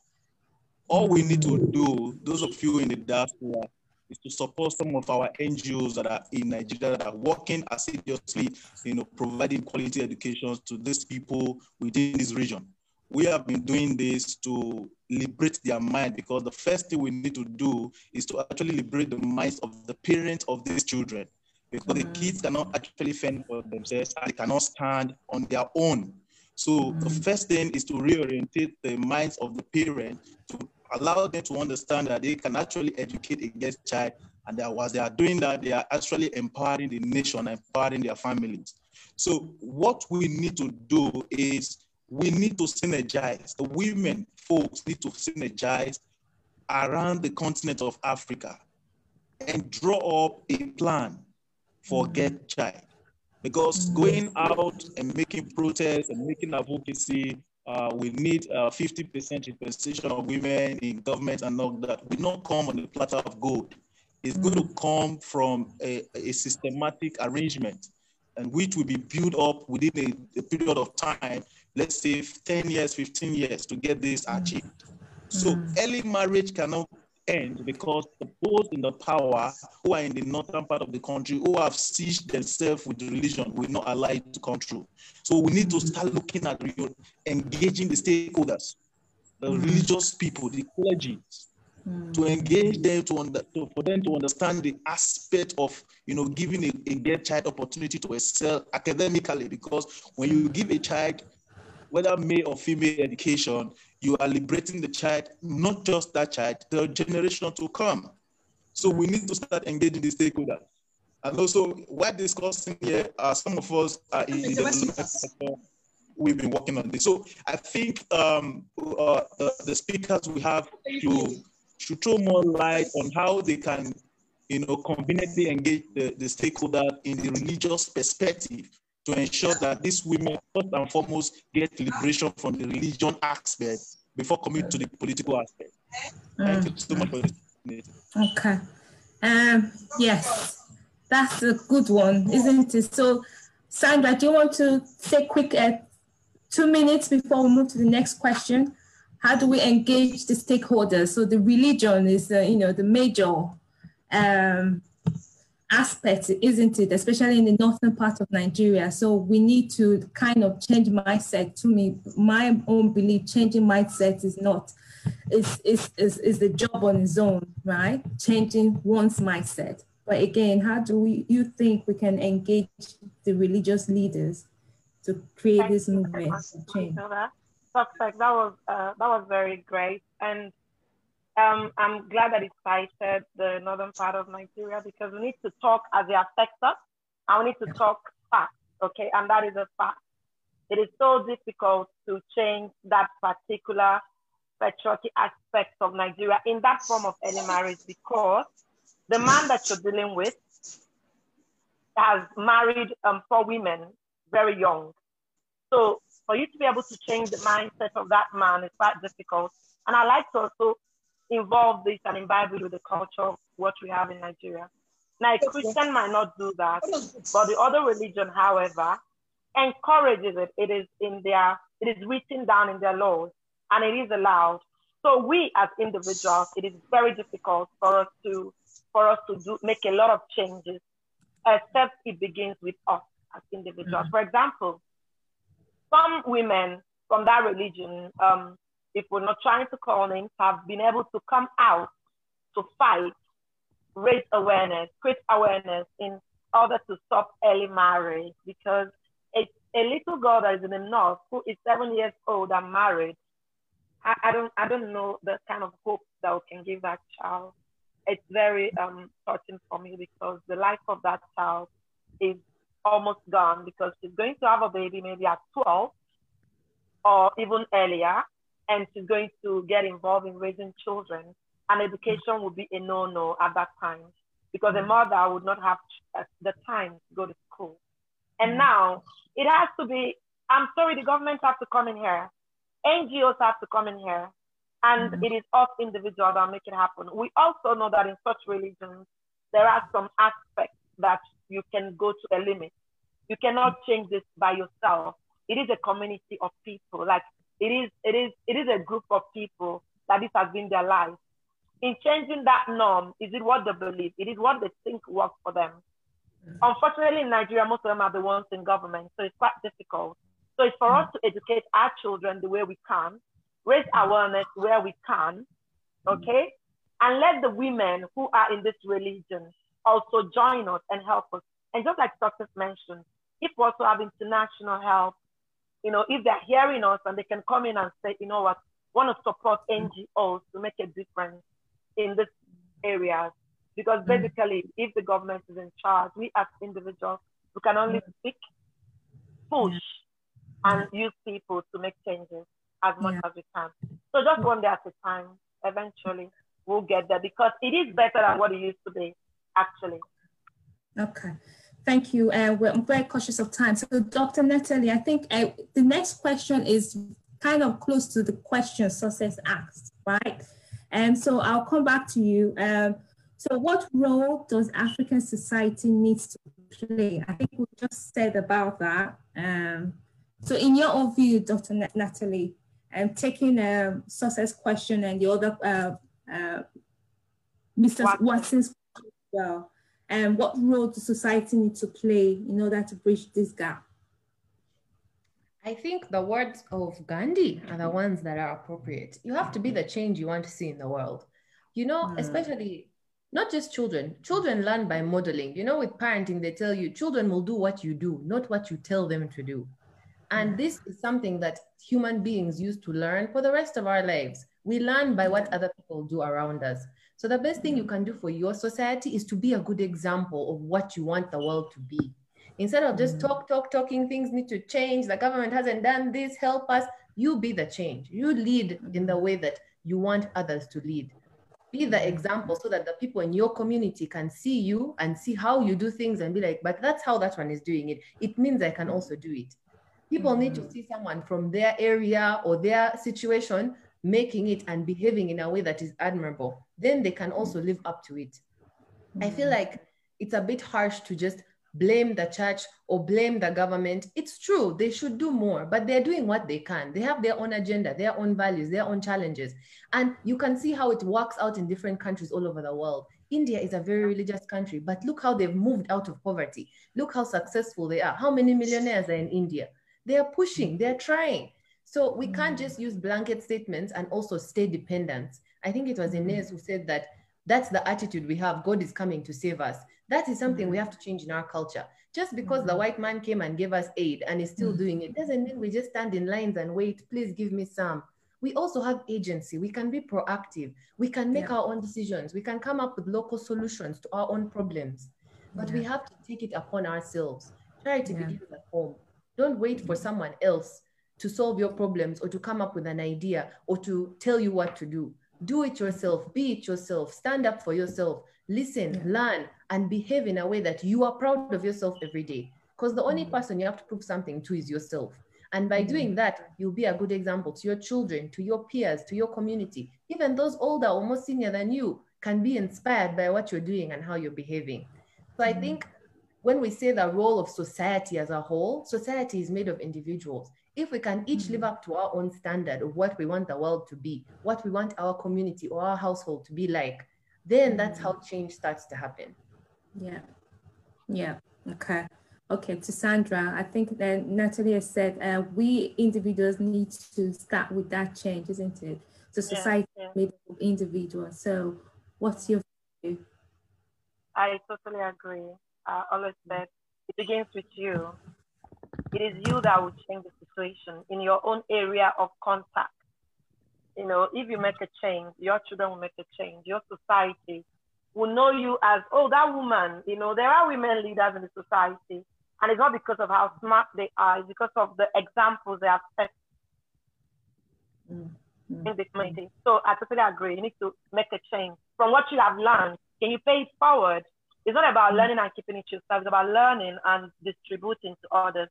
S7: All we need to do, those of you in the diaspora, is to support some of our NGOs that are in Nigeria that are working assiduously, you know, providing quality education to these people within this region. We have been doing this to liberate their mind because the first thing we need to do is to actually liberate the minds of the parents of these children because mm-hmm. the kids cannot actually fend for themselves and they cannot stand on their own. So mm-hmm. the first thing is to reorientate the minds of the parent to allow them to understand that they can actually educate against child and that while they are doing that, they are actually empowering the nation, empowering their families. So what we need to do is we need to synergize. The women folks need to synergize around the continent of Africa and draw up a plan for mm-hmm. get child. Because mm-hmm. going out and making protests and making advocacy, uh, we need uh, 50% representation of women in government and all that. We not come on the platter of gold. It's mm-hmm. going to come from a, a systematic arrangement and which will be built up within a, a period of time let's say 10 years, 15 years to get this achieved. So mm. early marriage cannot end because the those in the power who are in the northern part of the country who have seized themselves with religion will not allow it to come true. So we need to start looking at engaging the stakeholders, the mm. religious people, the clergy, mm. to engage them to, under, to, for them to understand the aspect of you know giving a, a child opportunity to excel academically because when you give a child whether male or female education, you are liberating the child, not just that child, the generation to come. So we need to start engaging the stakeholders. And also, we're discussing here, uh, some of us are in the sector. We've been working on this. So I think um, uh, the, the, speakers we have to should throw more light on how they can, you know, conveniently engage the, the stakeholder in the religious perspective to ensure that these women, first and foremost, get liberation from the religion aspect before coming to the political aspect. Thank you so much for this.
S1: Okay. Um, yes, that's a good one, isn't it? So, Sandra, do you want to say quick uh, two minutes before we move to the next question? How do we engage the stakeholders? So the religion is, uh, you know, the major um, aspect, isn't it? Especially in the northern part of Nigeria. So we need to kind of change mindset. To me, my own belief, changing mindset is not is is is, is the job on its own, right? Changing one's mindset. But again, how do we you think we can engage the religious leaders to create Thank this movement change?
S3: Perfect. That was uh, that was very great. And um, I'm glad that it cited the northern part of Nigeria because we need to talk as it affects us and we need to talk fast, okay? And that is a fact. It is so difficult to change that particular patriarchy aspect of Nigeria in that form of early marriage because the man that you're dealing with has married um, four women very young. So for you to be able to change the mindset of that man is quite difficult. And I like to also involve this and imbibe it with the culture of what we have in Nigeria. Now, a Christian might not do that, but the other religion, however, encourages it. It is in their, it is written down in their laws, and it is allowed. So we as individuals, it is very difficult for us to, for us to do, make a lot of changes, except it begins with us as individuals. Mm-hmm. For example, some women from that religion um, if we're not trying to call names, have been able to come out to fight, raise awareness, create awareness in order to stop early marriage because it's a little girl that is in the north who is seven years old and married. I, I don't I don't know the kind of hope that we can give that child. It's very um touching for me because the life of that child is almost gone because she's going to have a baby maybe at 12 or even earlier and she's going to get involved in raising children, and education would be a no-no at that time because a mother would not have the time to go to school. And mm. now it has to be, I'm sorry, the government has to come in here. NGOs have to come in here. And mm-hmm. it is us individuals that make it happen. We also know that in such religions, there are some aspects that you can go to a limit. You cannot change this by yourself. It is a community of people. Like it is, it is, it is a group of people that this has been their life. in changing that norm, is it what they believe? It is what they think works for them. Mm-hmm. Unfortunately, in Nigeria, most of them are the ones in government, so it's quite difficult. So it's for mm-hmm. us to educate our children the way we can, raise awareness where we can, okay? And let the women who are in this religion also join us and help us. And just like Success mentioned, if we also have international help, you know, if they're hearing us and they can come in and say, you know what, want to support NGOs to make a difference in this areas. Because mm. basically, if the government is in charge, we as individuals, we can only mm. speak, push, and use people to make changes as much as we can. So just one day at a time, eventually we'll get there because it is better than what it used to be, actually.
S1: Okay. Thank you. Uh, we're, I'm very cautious of time. So, Dr. Natalie, I think uh, the next question is kind of close to the question Success asked, right? And so I'll come back to you. Um, so, what role does African society needs to play? I think we just said about that. Um, so, in your own view, Dr. Natalie, um, taking a um, Success question and the other uh, uh, Mr. Watson's well, and what role does society need to play in order to bridge this gap?
S2: I think the words of Gandhi are the ones that are appropriate. You have to be the change you want to see in the world. You know, mm. especially not just children. Children learn by modeling. You know, with parenting, they tell you children will do what you do, not what you tell them to do. And this is something that human beings used to learn for the rest of our lives. We learn by what other people do around us. So the best thing you can do for your society is to be a good example of what you want the world to be. Instead of just mm. talk, talk, talking, things need to change. The government hasn't done this, help us. You be the change. You lead in the way that you want others to lead. Be the example so that the people in your community can see you and see how you do things and be like, but that's how that one is doing it. It means I can also do it. People need to mm. see someone from their area or their situation making it and behaving in a way that is admirable, then they can also live up to it. I feel mm. like it's a bit harsh to just blame the church or blame the government. It's true, they should do more, but they're doing what they can. They have their own agenda, their own values, their own challenges. And you can see how it works out in different countries all over the world. India is a very religious country, but look how they've moved out of poverty. Look how successful they are. How many millionaires are in India? They are pushing, they're trying. So we can't mm. just use blanket statements and also stay dependent. I think it was mm. Inez who said that that's the attitude we have. God is coming to save us. That is something we mm. have to change in our culture. Just because the white man came and gave us aid and is still doing it doesn't mean we just stand in lines and wait, please give me some. We also have agency. We can be proactive. We can make yeah. our own decisions. We can come up with local solutions to our own problems. But yeah. we have to take it upon ourselves. Try to yeah. begin at home. Don't wait for someone else to solve your problems or to come up with an idea or to tell you what to do. Do it yourself, be it yourself, stand up for yourself, listen, yeah. learn, and behave in a way that you are proud of yourself every day. Because the only mm-hmm. person you have to prove something to is yourself. And by doing mm-hmm. that, you'll be a good example to your children, to your peers, to your community. Even those older or more senior than you can be inspired by what you're doing and how you're behaving. So I mm-hmm. think when we say the role of society as a whole, society is made of individuals if we can each live mm-hmm. up to our own standard of what we want the world to be, what we want our community or our household to be like, then that's how mm-hmm. change starts to happen.
S1: Yeah. Yeah. Okay. Okay. To Sandra, I think that Natalie has said uh, we individuals need to start with that change, isn't it? So society yeah, yeah. made of individuals. So what's your view?
S3: I totally agree. I always said it begins with you. It is you that will change the situation in your own area of contact. You know, if you make a change, your children will make a change. Your society will know you as, oh, that woman. You know, there are women leaders in the society. And it's not because of how smart they are, it's because of the examples they have set mm-hmm. in the community. So I totally agree. You need to make a change. From what you have learned, can you pay it forward? It's not about mm-hmm. learning and keeping it to yourself. It's about learning and distributing to others.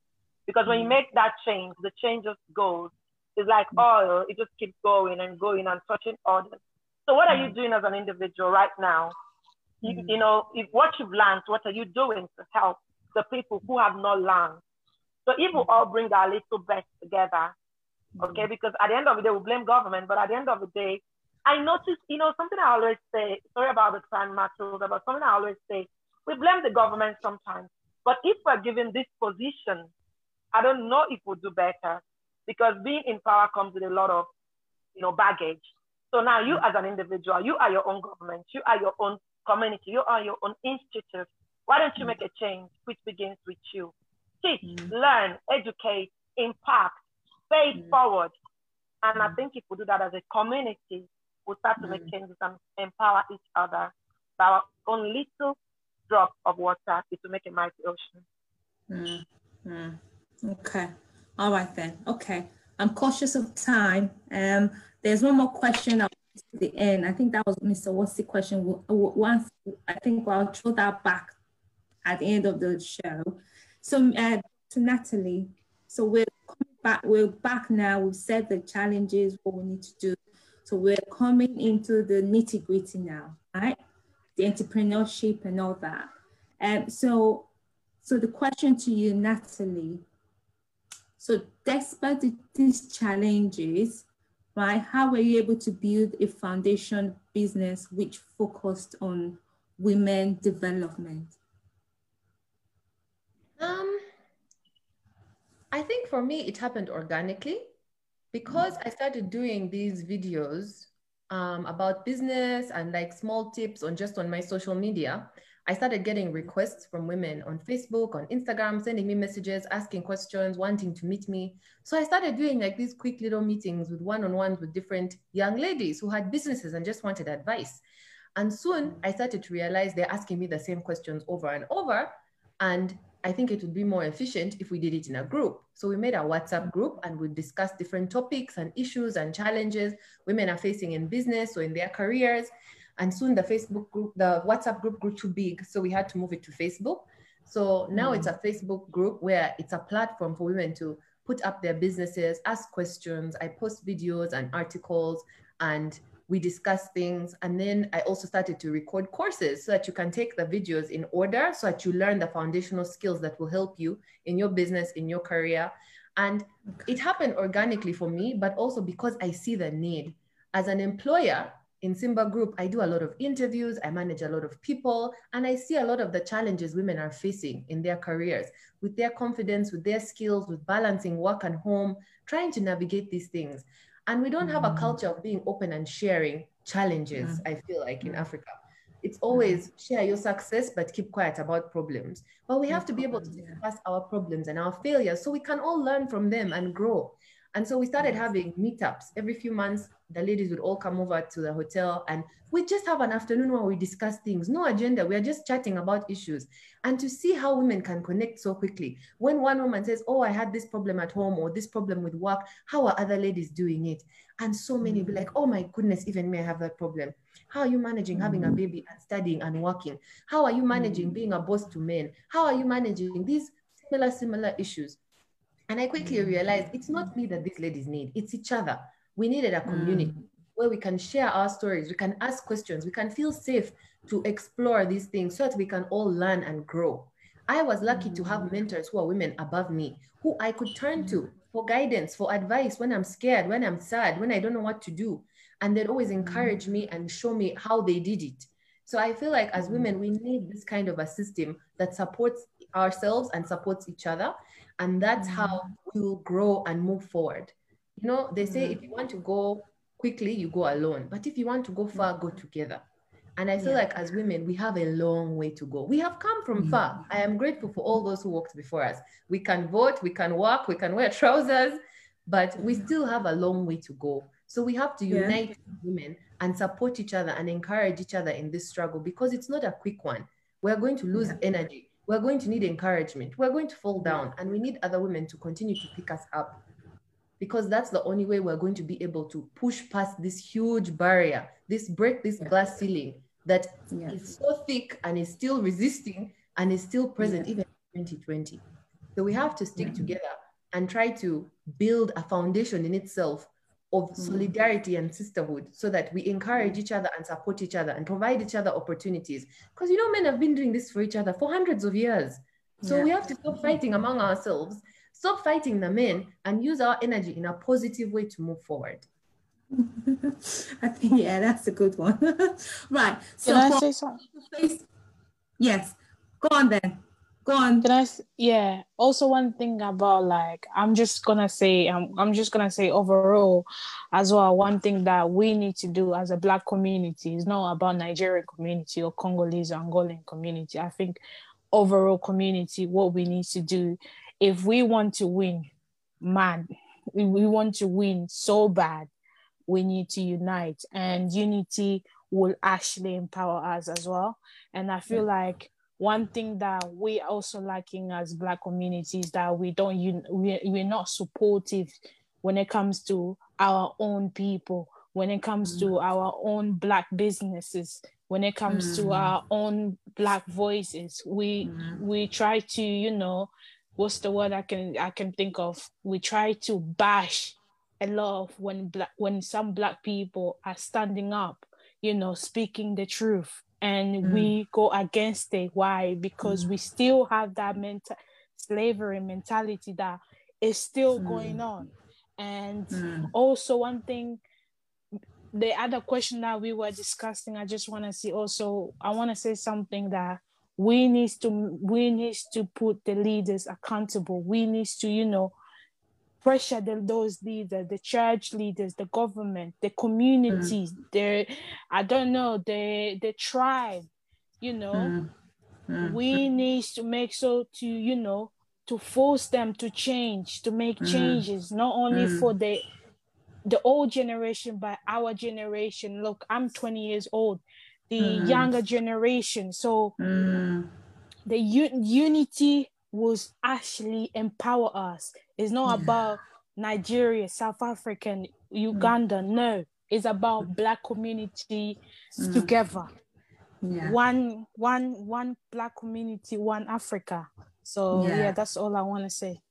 S3: Because when you mm. make that change, the change just goes. It's like mm. oil, it just keeps going and going and touching others. So what are you mm. doing as an individual right now? You, you know, if what you've learned, what are you doing to help the people who have not learned? So if we all bring our little best together, okay, because at the end of the day, we blame government, but at the end of the day, I noticed, you know, something I always say, sorry about the time, Matilda, but something I always say, we blame the government sometimes. But if we're given this position, I don't know if we'll do better because being in power comes with a lot of, you know, baggage. So now you as an individual, you are your own government, you are your own community, you are your own institute. Why don't you make a change which begins with you? Teach, mm. learn, educate, impact, pay mm. forward. And I mm. think if we do that as a community, we'll start to make mm. changes and empower each other. Our own little drop of water is to make a mighty ocean.
S1: Okay. All right then. Okay. I'm cautious of time. Um, there's one more question at the end. I think that was Mr. What's the question? Once I think I'll throw that back at the end of the show. So uh, to Natalie, so we're back. We're back now. We've set the challenges, what we need to do. So we're coming into the nitty gritty now, right? The entrepreneurship and all that. And um, so, so the question to you, Natalie. So despite these challenges, right, how were you able to build a foundation business which focused on women development?
S2: Um, I think for me, it happened organically because I started doing these videos um, about business and like small tips on just on my social media. I started getting requests from women on Facebook, on Instagram, sending me messages, asking questions, wanting to meet me. So I started doing like these quick little meetings with one on ones with different young ladies who had businesses and just wanted advice. And soon I started to realize they're asking me the same questions over and over. And I think it would be more efficient if we did it in a group. So we made a WhatsApp group and we discussed different topics and issues and challenges women are facing in business or in their careers. And soon the Facebook group, the WhatsApp group grew too big. So we had to move it to Facebook. So now mm. it's a Facebook group where it's a platform for women to put up their businesses, ask questions. I post videos and articles and we discuss things. And then I also started to record courses so that you can take the videos in order so that you learn the foundational skills that will help you in your business, in your career. And it happened organically for me, but also because I see the need. As an employer in Simba Group, I do a lot of interviews, I manage a lot of people, and I see a lot of the challenges women are facing in their careers with their confidence, with their skills, with balancing work and home, trying to navigate these things. And we don't have a mm. culture of being open and sharing challenges, mm. I feel like in mm. Africa. It's mm. always share your success, but keep quiet about problems. But we have to be able to discuss our problems and our failures so we can all learn from them and grow. And so we started having meetups every few months. The ladies would all come over to the hotel and we just have an afternoon where we discuss things. No agenda. We are just chatting about issues. And to see how women can connect so quickly. When one woman says, Oh, I had this problem at home or this problem with work, how are other ladies doing it? And so many be like, Oh my goodness, even me, I have that problem. How are you managing having a mm. baby and studying and working? How are you managing mm. being a boss to men? How are you managing these similar, similar issues? And I quickly mm. realized it's not me that these ladies need, it's each other. We needed a community mm. where we can share our stories, we can ask questions, we can feel safe to explore these things so that we can all learn and grow. I was lucky mm. to have mm. mentors who are women above me, who I could turn to for guidance, for advice when I'm scared, when I'm sad, when I don't know what to do. And they'd always encourage me and show me how they did it. So I feel like as women, we need this kind of a system that supports ourselves and supports each other and that's mm-hmm. how we will grow and move forward you know they say if mm-hmm. you want to go quickly you go alone but if you want to go far go together and I feel yeah. like as women, we have a long way to go. We have come from mm-hmm. far. I am grateful for all those who walked before us. We can vote, we can walk, we can wear trousers, but we still have a long way to go. So we have to unite yeah. women and support each other and encourage each other in this struggle because it's not a quick one. We're going to lose yeah. energy we're going to need encouragement. We're going to fall down, and we need other women to continue to pick us up because that's the only way we're going to be able to push past this huge barrier, this break this glass ceiling that yes. is so thick and is still resisting and is still present even in 2020. So we have to stick yeah. together and try to build a foundation in itself of mm. solidarity and sisterhood so that we encourage each other and support each other and provide each other opportunities. Because you know, men have been doing this for each other for hundreds of years. So yeah. we have to stop fighting among ourselves, stop fighting the men, and use our energy in a positive way to move forward.
S1: I think yeah, that's a good one. right.
S6: So Can I say something?
S1: Yes. Go on then. Go on.
S6: Can I? Yeah. Also, one thing about like I'm just gonna say I'm I'm just gonna say overall, as well. One thing that we need to do as a Black community is not about Nigerian community or Congolese or Angolan community. I think overall community, what we need to do if we want to win, man, we want to win so bad, we need to unite, and unity will actually empower us as well. And I feel yeah. like one thing that we also lacking as black communities that we don't we, we're not supportive when it comes to our own people when it comes to our own black businesses when it comes mm-hmm. to our own black voices we mm-hmm. we try to you know what's the word i can i can think of we try to bash a lot of when black when some black people are standing up you know speaking the truth and mm. we go against it. Why? Because mm. we still have that mental slavery mentality that is still mm. going on. And mm. also one thing, the other question that we were discussing, I just want to see also, I want to say something that we need to we need to put the leaders accountable. We need to, you know, pressure the, those leaders, the church leaders, the government, the communities, mm. the I don't know, the the tribe, you know. Mm. Mm. We need to make so to, you know, to force them to change, to make mm. changes, not only mm. for the the old generation, but our generation. Look, I'm 20 years old, the mm. younger generation. So the un- unity was actually empower us. It's not yeah. about Nigeria, South African, Uganda. Mm. No, it's about black community mm. together. Yeah. One, one, one black community, one Africa. So yeah, yeah that's all I want to say.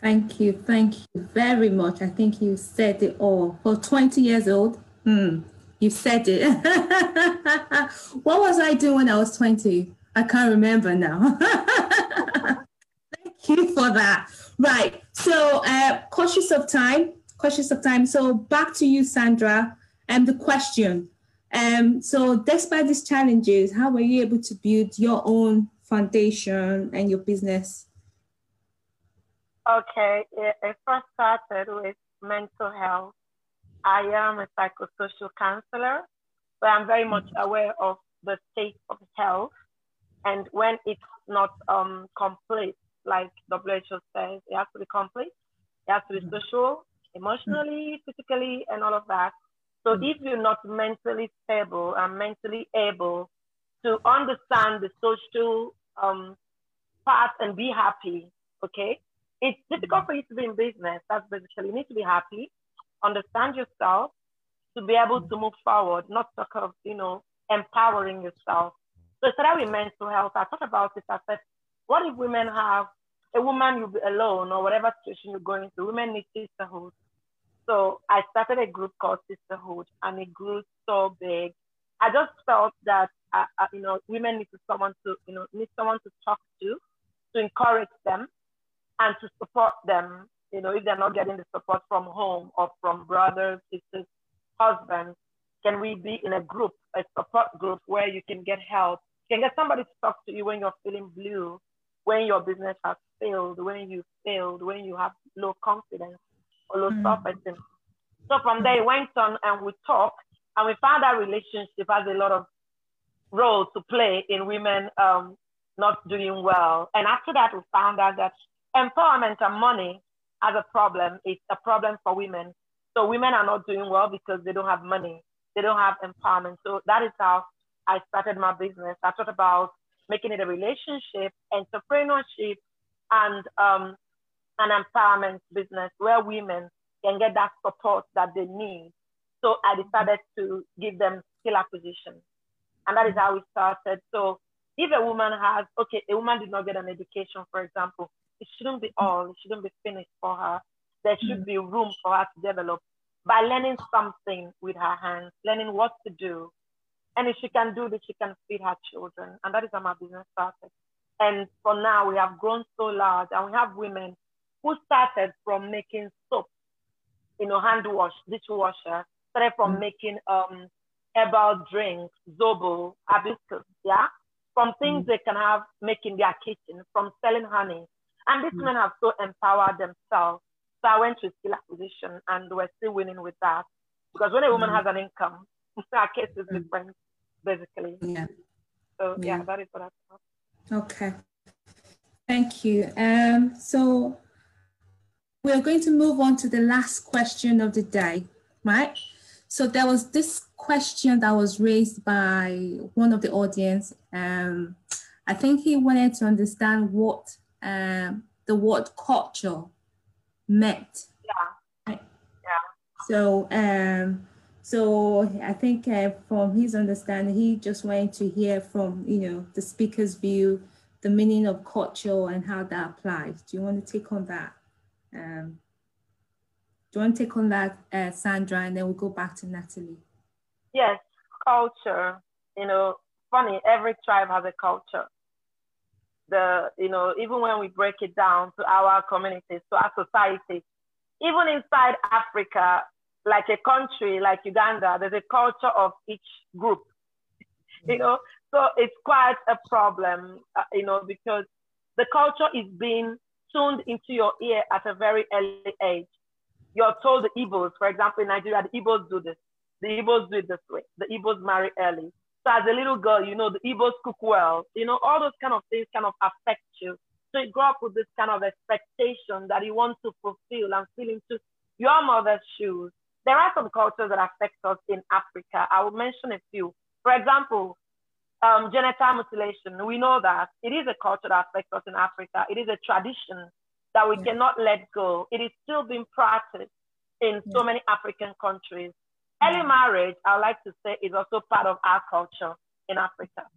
S1: Thank you. Thank you very much. I think you said it all. For 20 years old, hmm, you said it. what was I doing when I was 20? I can't remember now. For that. Right. So, uh, cautious of time, cautious of time. So, back to you, Sandra, and the question. Um, so, despite these challenges, how were you able to build your own foundation and your business?
S3: Okay, it first started with mental health. I am a psychosocial counselor, but I'm very much aware of the state of health and when it's not um, complete, like WHO says, it has to be complete. It has to be mm-hmm. social, emotionally, physically, and all of that. So mm-hmm. if you're not mentally stable and mentally able to understand the social um, part and be happy, okay, it's difficult for you to be in business. That's basically you need to be happy, understand yourself, to be able to move forward, not talk of you know empowering yourself. So instead of with mental health, I thought about it. I said, what if women have a woman you'll be alone or whatever situation you're going through? Women need sisterhood. So I started a group called Sisterhood, and it grew so big. I just felt that uh, uh, you know women need someone to you know need someone to talk to, to encourage them, and to support them. You know if they're not getting the support from home or from brothers, sisters, husbands, can we be in a group, a support group where you can get help can get somebody to talk to you when you're feeling blue, when your business has failed, when you failed, when you have low confidence or low mm. self-esteem. So from there, it went on and we talked and we found that relationship has a lot of role to play in women um, not doing well. And after that, we found out that empowerment and money as a problem is a problem for women. So women are not doing well because they don't have money. They don't have empowerment. So that is how I started my business. I thought about making it a relationship, entrepreneurship, and um, an empowerment business where women can get that support that they need. So I decided to give them skill acquisition. And that is how we started. So if a woman has, okay, a woman did not get an education, for example, it shouldn't be all, it shouldn't be finished for her. There should be room for her to develop by learning something with her hands, learning what to do, and if she can do this, she can feed her children. And that is how my business started. And for now, we have grown so large and we have women who started from making soap. you know, hand wash, dishwasher, started from mm. making um, herbal drinks, zobo, hibiscus, yeah, from things mm. they can have make in their kitchen, from selling honey. And these mm. men have so empowered themselves. So I went to skill acquisition and we're still winning with that. Because when a woman mm. has an income, our case is different, basically.
S1: Yeah.
S3: So yeah, yeah that is what I thought.
S1: Okay. Thank you. Um, so we're going to move on to the last question of the day, right? So there was this question that was raised by one of the audience. Um, I think he wanted to understand what um, the word culture meant.
S3: Yeah. Yeah.
S1: So, um, so I think uh, from his understanding, he just wanted to hear from you know the speaker's view, the meaning of culture and how that applies. Do you want to take on that? Um, do you want to take on that, uh, Sandra, and then we'll go back to Natalie?
S3: Yes, culture. You know, funny, every tribe has a culture. The, you know, even when we break it down to our communities, to our society, even inside Africa, like a country like Uganda, there's a culture of each group, you know, so it's quite a problem, uh, you know, because the culture is being tuned into your ear at a very early age you're told the Igbos, for example, in Nigeria, the Igbos do this. The Igbos do it this way. The Igbos marry early. So as a little girl, you know, the Igbos cook well. You know, all those kind of things kind of affect you. So you grow up with this kind of expectation that you want to fulfill and feel into your mother's shoes. There are some cultures that affect us in Africa. I will mention a few. For example, um, genital mutilation. We know that it is a culture that affects us in Africa. It is a tradition that we yeah. cannot let go. It is still being practiced in yeah. so many African countries. Early marriage, I like to say, is also part of our culture in Africa.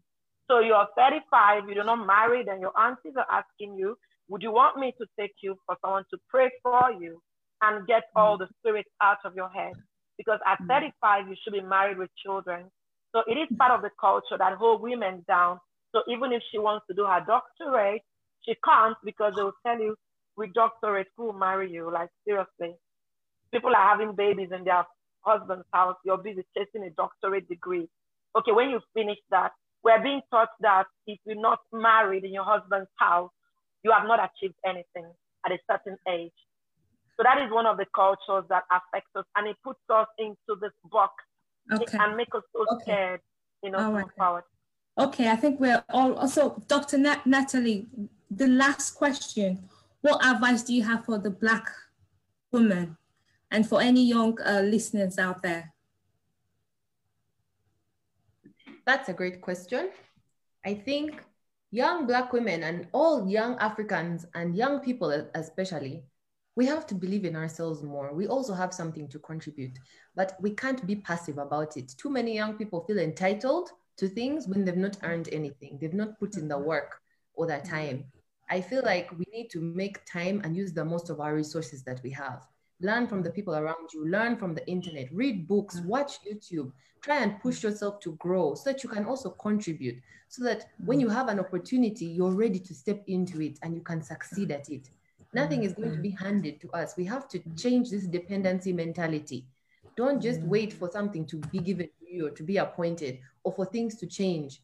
S3: So you're 35, you do not marry, then your aunties are asking you, would you want me to take you for someone to pray for you and get all mm. the spirits out of your head? Because at mm. 35, you should be married with children. So it is part of the culture that hold women down. So even if she wants to do her doctorate, she can't because they will tell you with doctorate who will marry you. Like seriously, people are having babies in their husband's house. You're busy chasing a doctorate degree. Okay, when you finish that, we're being taught that if you're not married in your husband's house, you have not achieved anything at a certain age. So that is one of the cultures that affects us, and it puts us into this box okay. and make us so okay. scared, you know, to move forward.
S1: Okay, I think we're all also Dr. Nat- Natalie. The last question: what advice do you have for the Black woman and for any young uh, listeners out there?
S2: That's a great question. I think young Black women and all young Africans and young people especially, we have to believe in ourselves more. We also have something to contribute, but we can't be passive about it. Too many young people feel entitled to things when they've not earned anything, they've not put in the mm-hmm. work or the mm-hmm. time. I feel like we need to make time and use the most of our resources that we have. Learn from the mm-hmm. people around you, learn from the internet, read books, watch YouTube, try and push yourself to grow so that you can also contribute. So that when you have an opportunity, you're ready to step into it and you can succeed at it. Nothing is going to be mm-hmm. handed to us. We have to change this dependency mentality. Don't just mm-hmm. wait for something to be given to you or to be appointed or for things to change.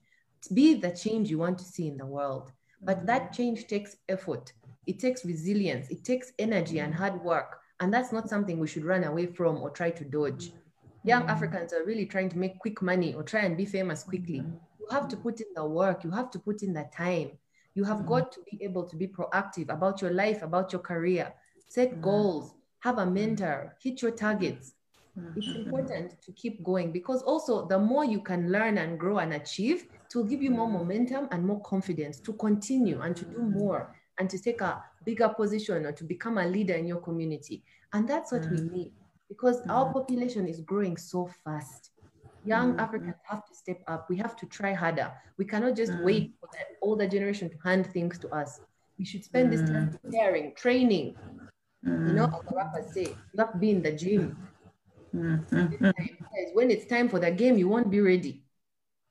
S2: Be the change you want to see in the world. But mm-hmm. that change takes effort, it takes resilience, it takes energy and hard work. And that's not something we should run away from or try to dodge. Young Africans are really trying to make quick money or try and be famous quickly. You have to put in the work, you have to put in the time. You have mm-hmm. got to be able to be proactive about your life, about your career, set mm-hmm. goals, have a mm-hmm. mentor, hit your targets. It's important to keep going because also the more you can learn and grow and achieve, it will give you more momentum and more confidence to continue and to do more and to take a bigger position or to become a leader in your community. And that's what we need because our population is growing so fast. Young mm. Africans have to step up. We have to try harder. We cannot just wait for the older generation to hand things to us. We should spend this time preparing, training. You know, as the rappers say, you have to be in the gym. Mm-hmm. When it's time for the game, you won't be ready.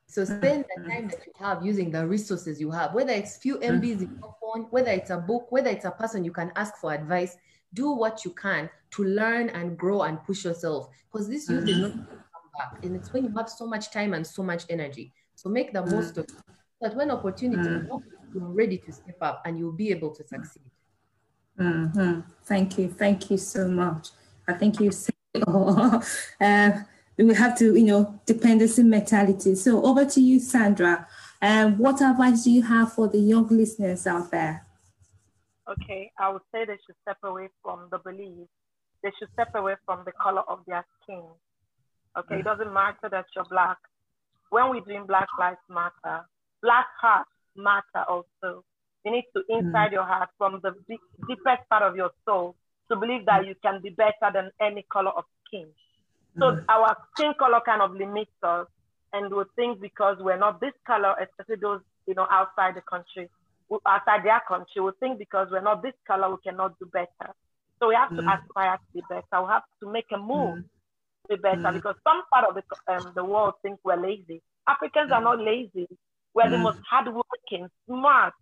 S2: So spend the mm-hmm. time that you have using the resources you have, whether it's few MBs in your phone, whether it's a book, whether it's a person you can ask for advice, do what you can to learn and grow and push yourself because this youth mm-hmm. is not back. And it's when you have so much time and so much energy so make the most of it that when opportunity comes you're ready to step up and you'll be able to succeed.
S1: Mm-hmm. thank you. Thank you so much. I think you said oh, uh, we have to you know dependency mentality. So over to you sandra. Um, what advice do you have for the young listeners out there?
S3: Okay i would say they should step away from the belief. They should step away from the color of their skin. Okay, mm. it doesn't matter that you're black. When we're doing Black Lives Matter, black hearts matter also. You need to mm. inside mm. your heart from the deep, deepest part of your soul to believe that you can be better than any color of skin. So mm. our skin color kind of limits us and we think because we're not this color, especially those, you know, outside the country, outside their country, we think because we're not this color, we cannot do better. So we have to mm. aspire to be better. We have to make a move mm. Be better mm. because some part of the, um, the world think we're lazy. Africans are mm. not lazy. We're the mm. most hardworking, smart,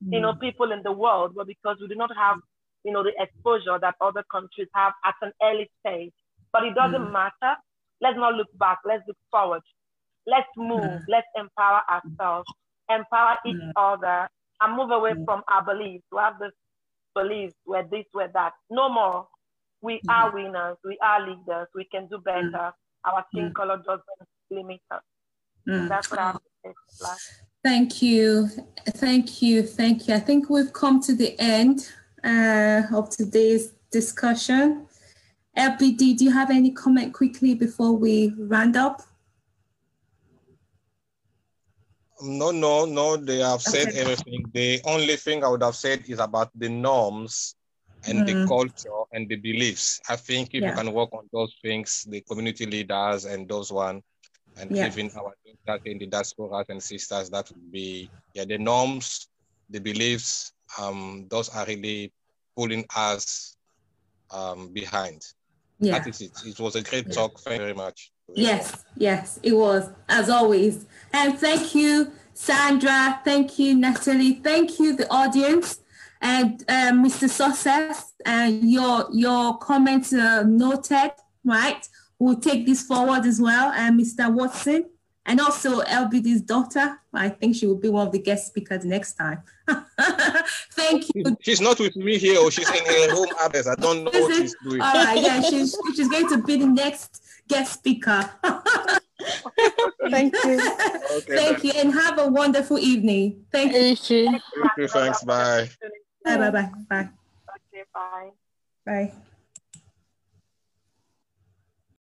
S3: you know, mm. people in the world, but because we do not have, you know, the exposure that other countries have at an early stage. But it doesn't matter. Let's not look back. Let's look forward. Let's move. Let's empower ourselves, empower each other, and move away from our beliefs. We have this beliefs, we're this, we're that. No more. We mm-hmm. are winners. We are leaders. We can do better. Mm-hmm. Our skin mm-hmm. color doesn't limit us. Mm. That's what I have to say.
S1: Thank you. Thank you. Thank you. I think we've come to the end uh, of today's discussion. LBD, do you have any comment quickly before we round up?
S5: No, no, no. They have said okay. everything. The only thing I would have said is about the norms and mm. the culture and the beliefs. I think if yeah. you can work on those things, the community leaders and those one, and yeah. even our daughters in the diaspora and sisters, that would be yeah the norms, the beliefs. Um, those are really pulling us um, behind. Yeah. That is it. It was a great talk. Thank you very much.
S1: Yes, yes, it was, as always. And thank you, Sandra. Thank you, Natalie. Thank you, the audience. And uh, Mr. Success, and your your comments are noted, right? We'll take this forward as well. And Mr. Watson, and also LBD's daughter. I think she will be one of the guest speakers next time. Thank you.
S5: She's not with me here, or she's in her home address. I don't know what she's doing.
S1: All right, yeah, she's she's going to be the next guest speaker.
S6: Thank you.
S1: Okay, Thank you, and have a wonderful evening. Thank you.
S5: Thank you. Thank you. Thanks. Bye.
S1: Bye. Bye. Bye. Bye.
S3: Okay. Bye.
S1: Bye.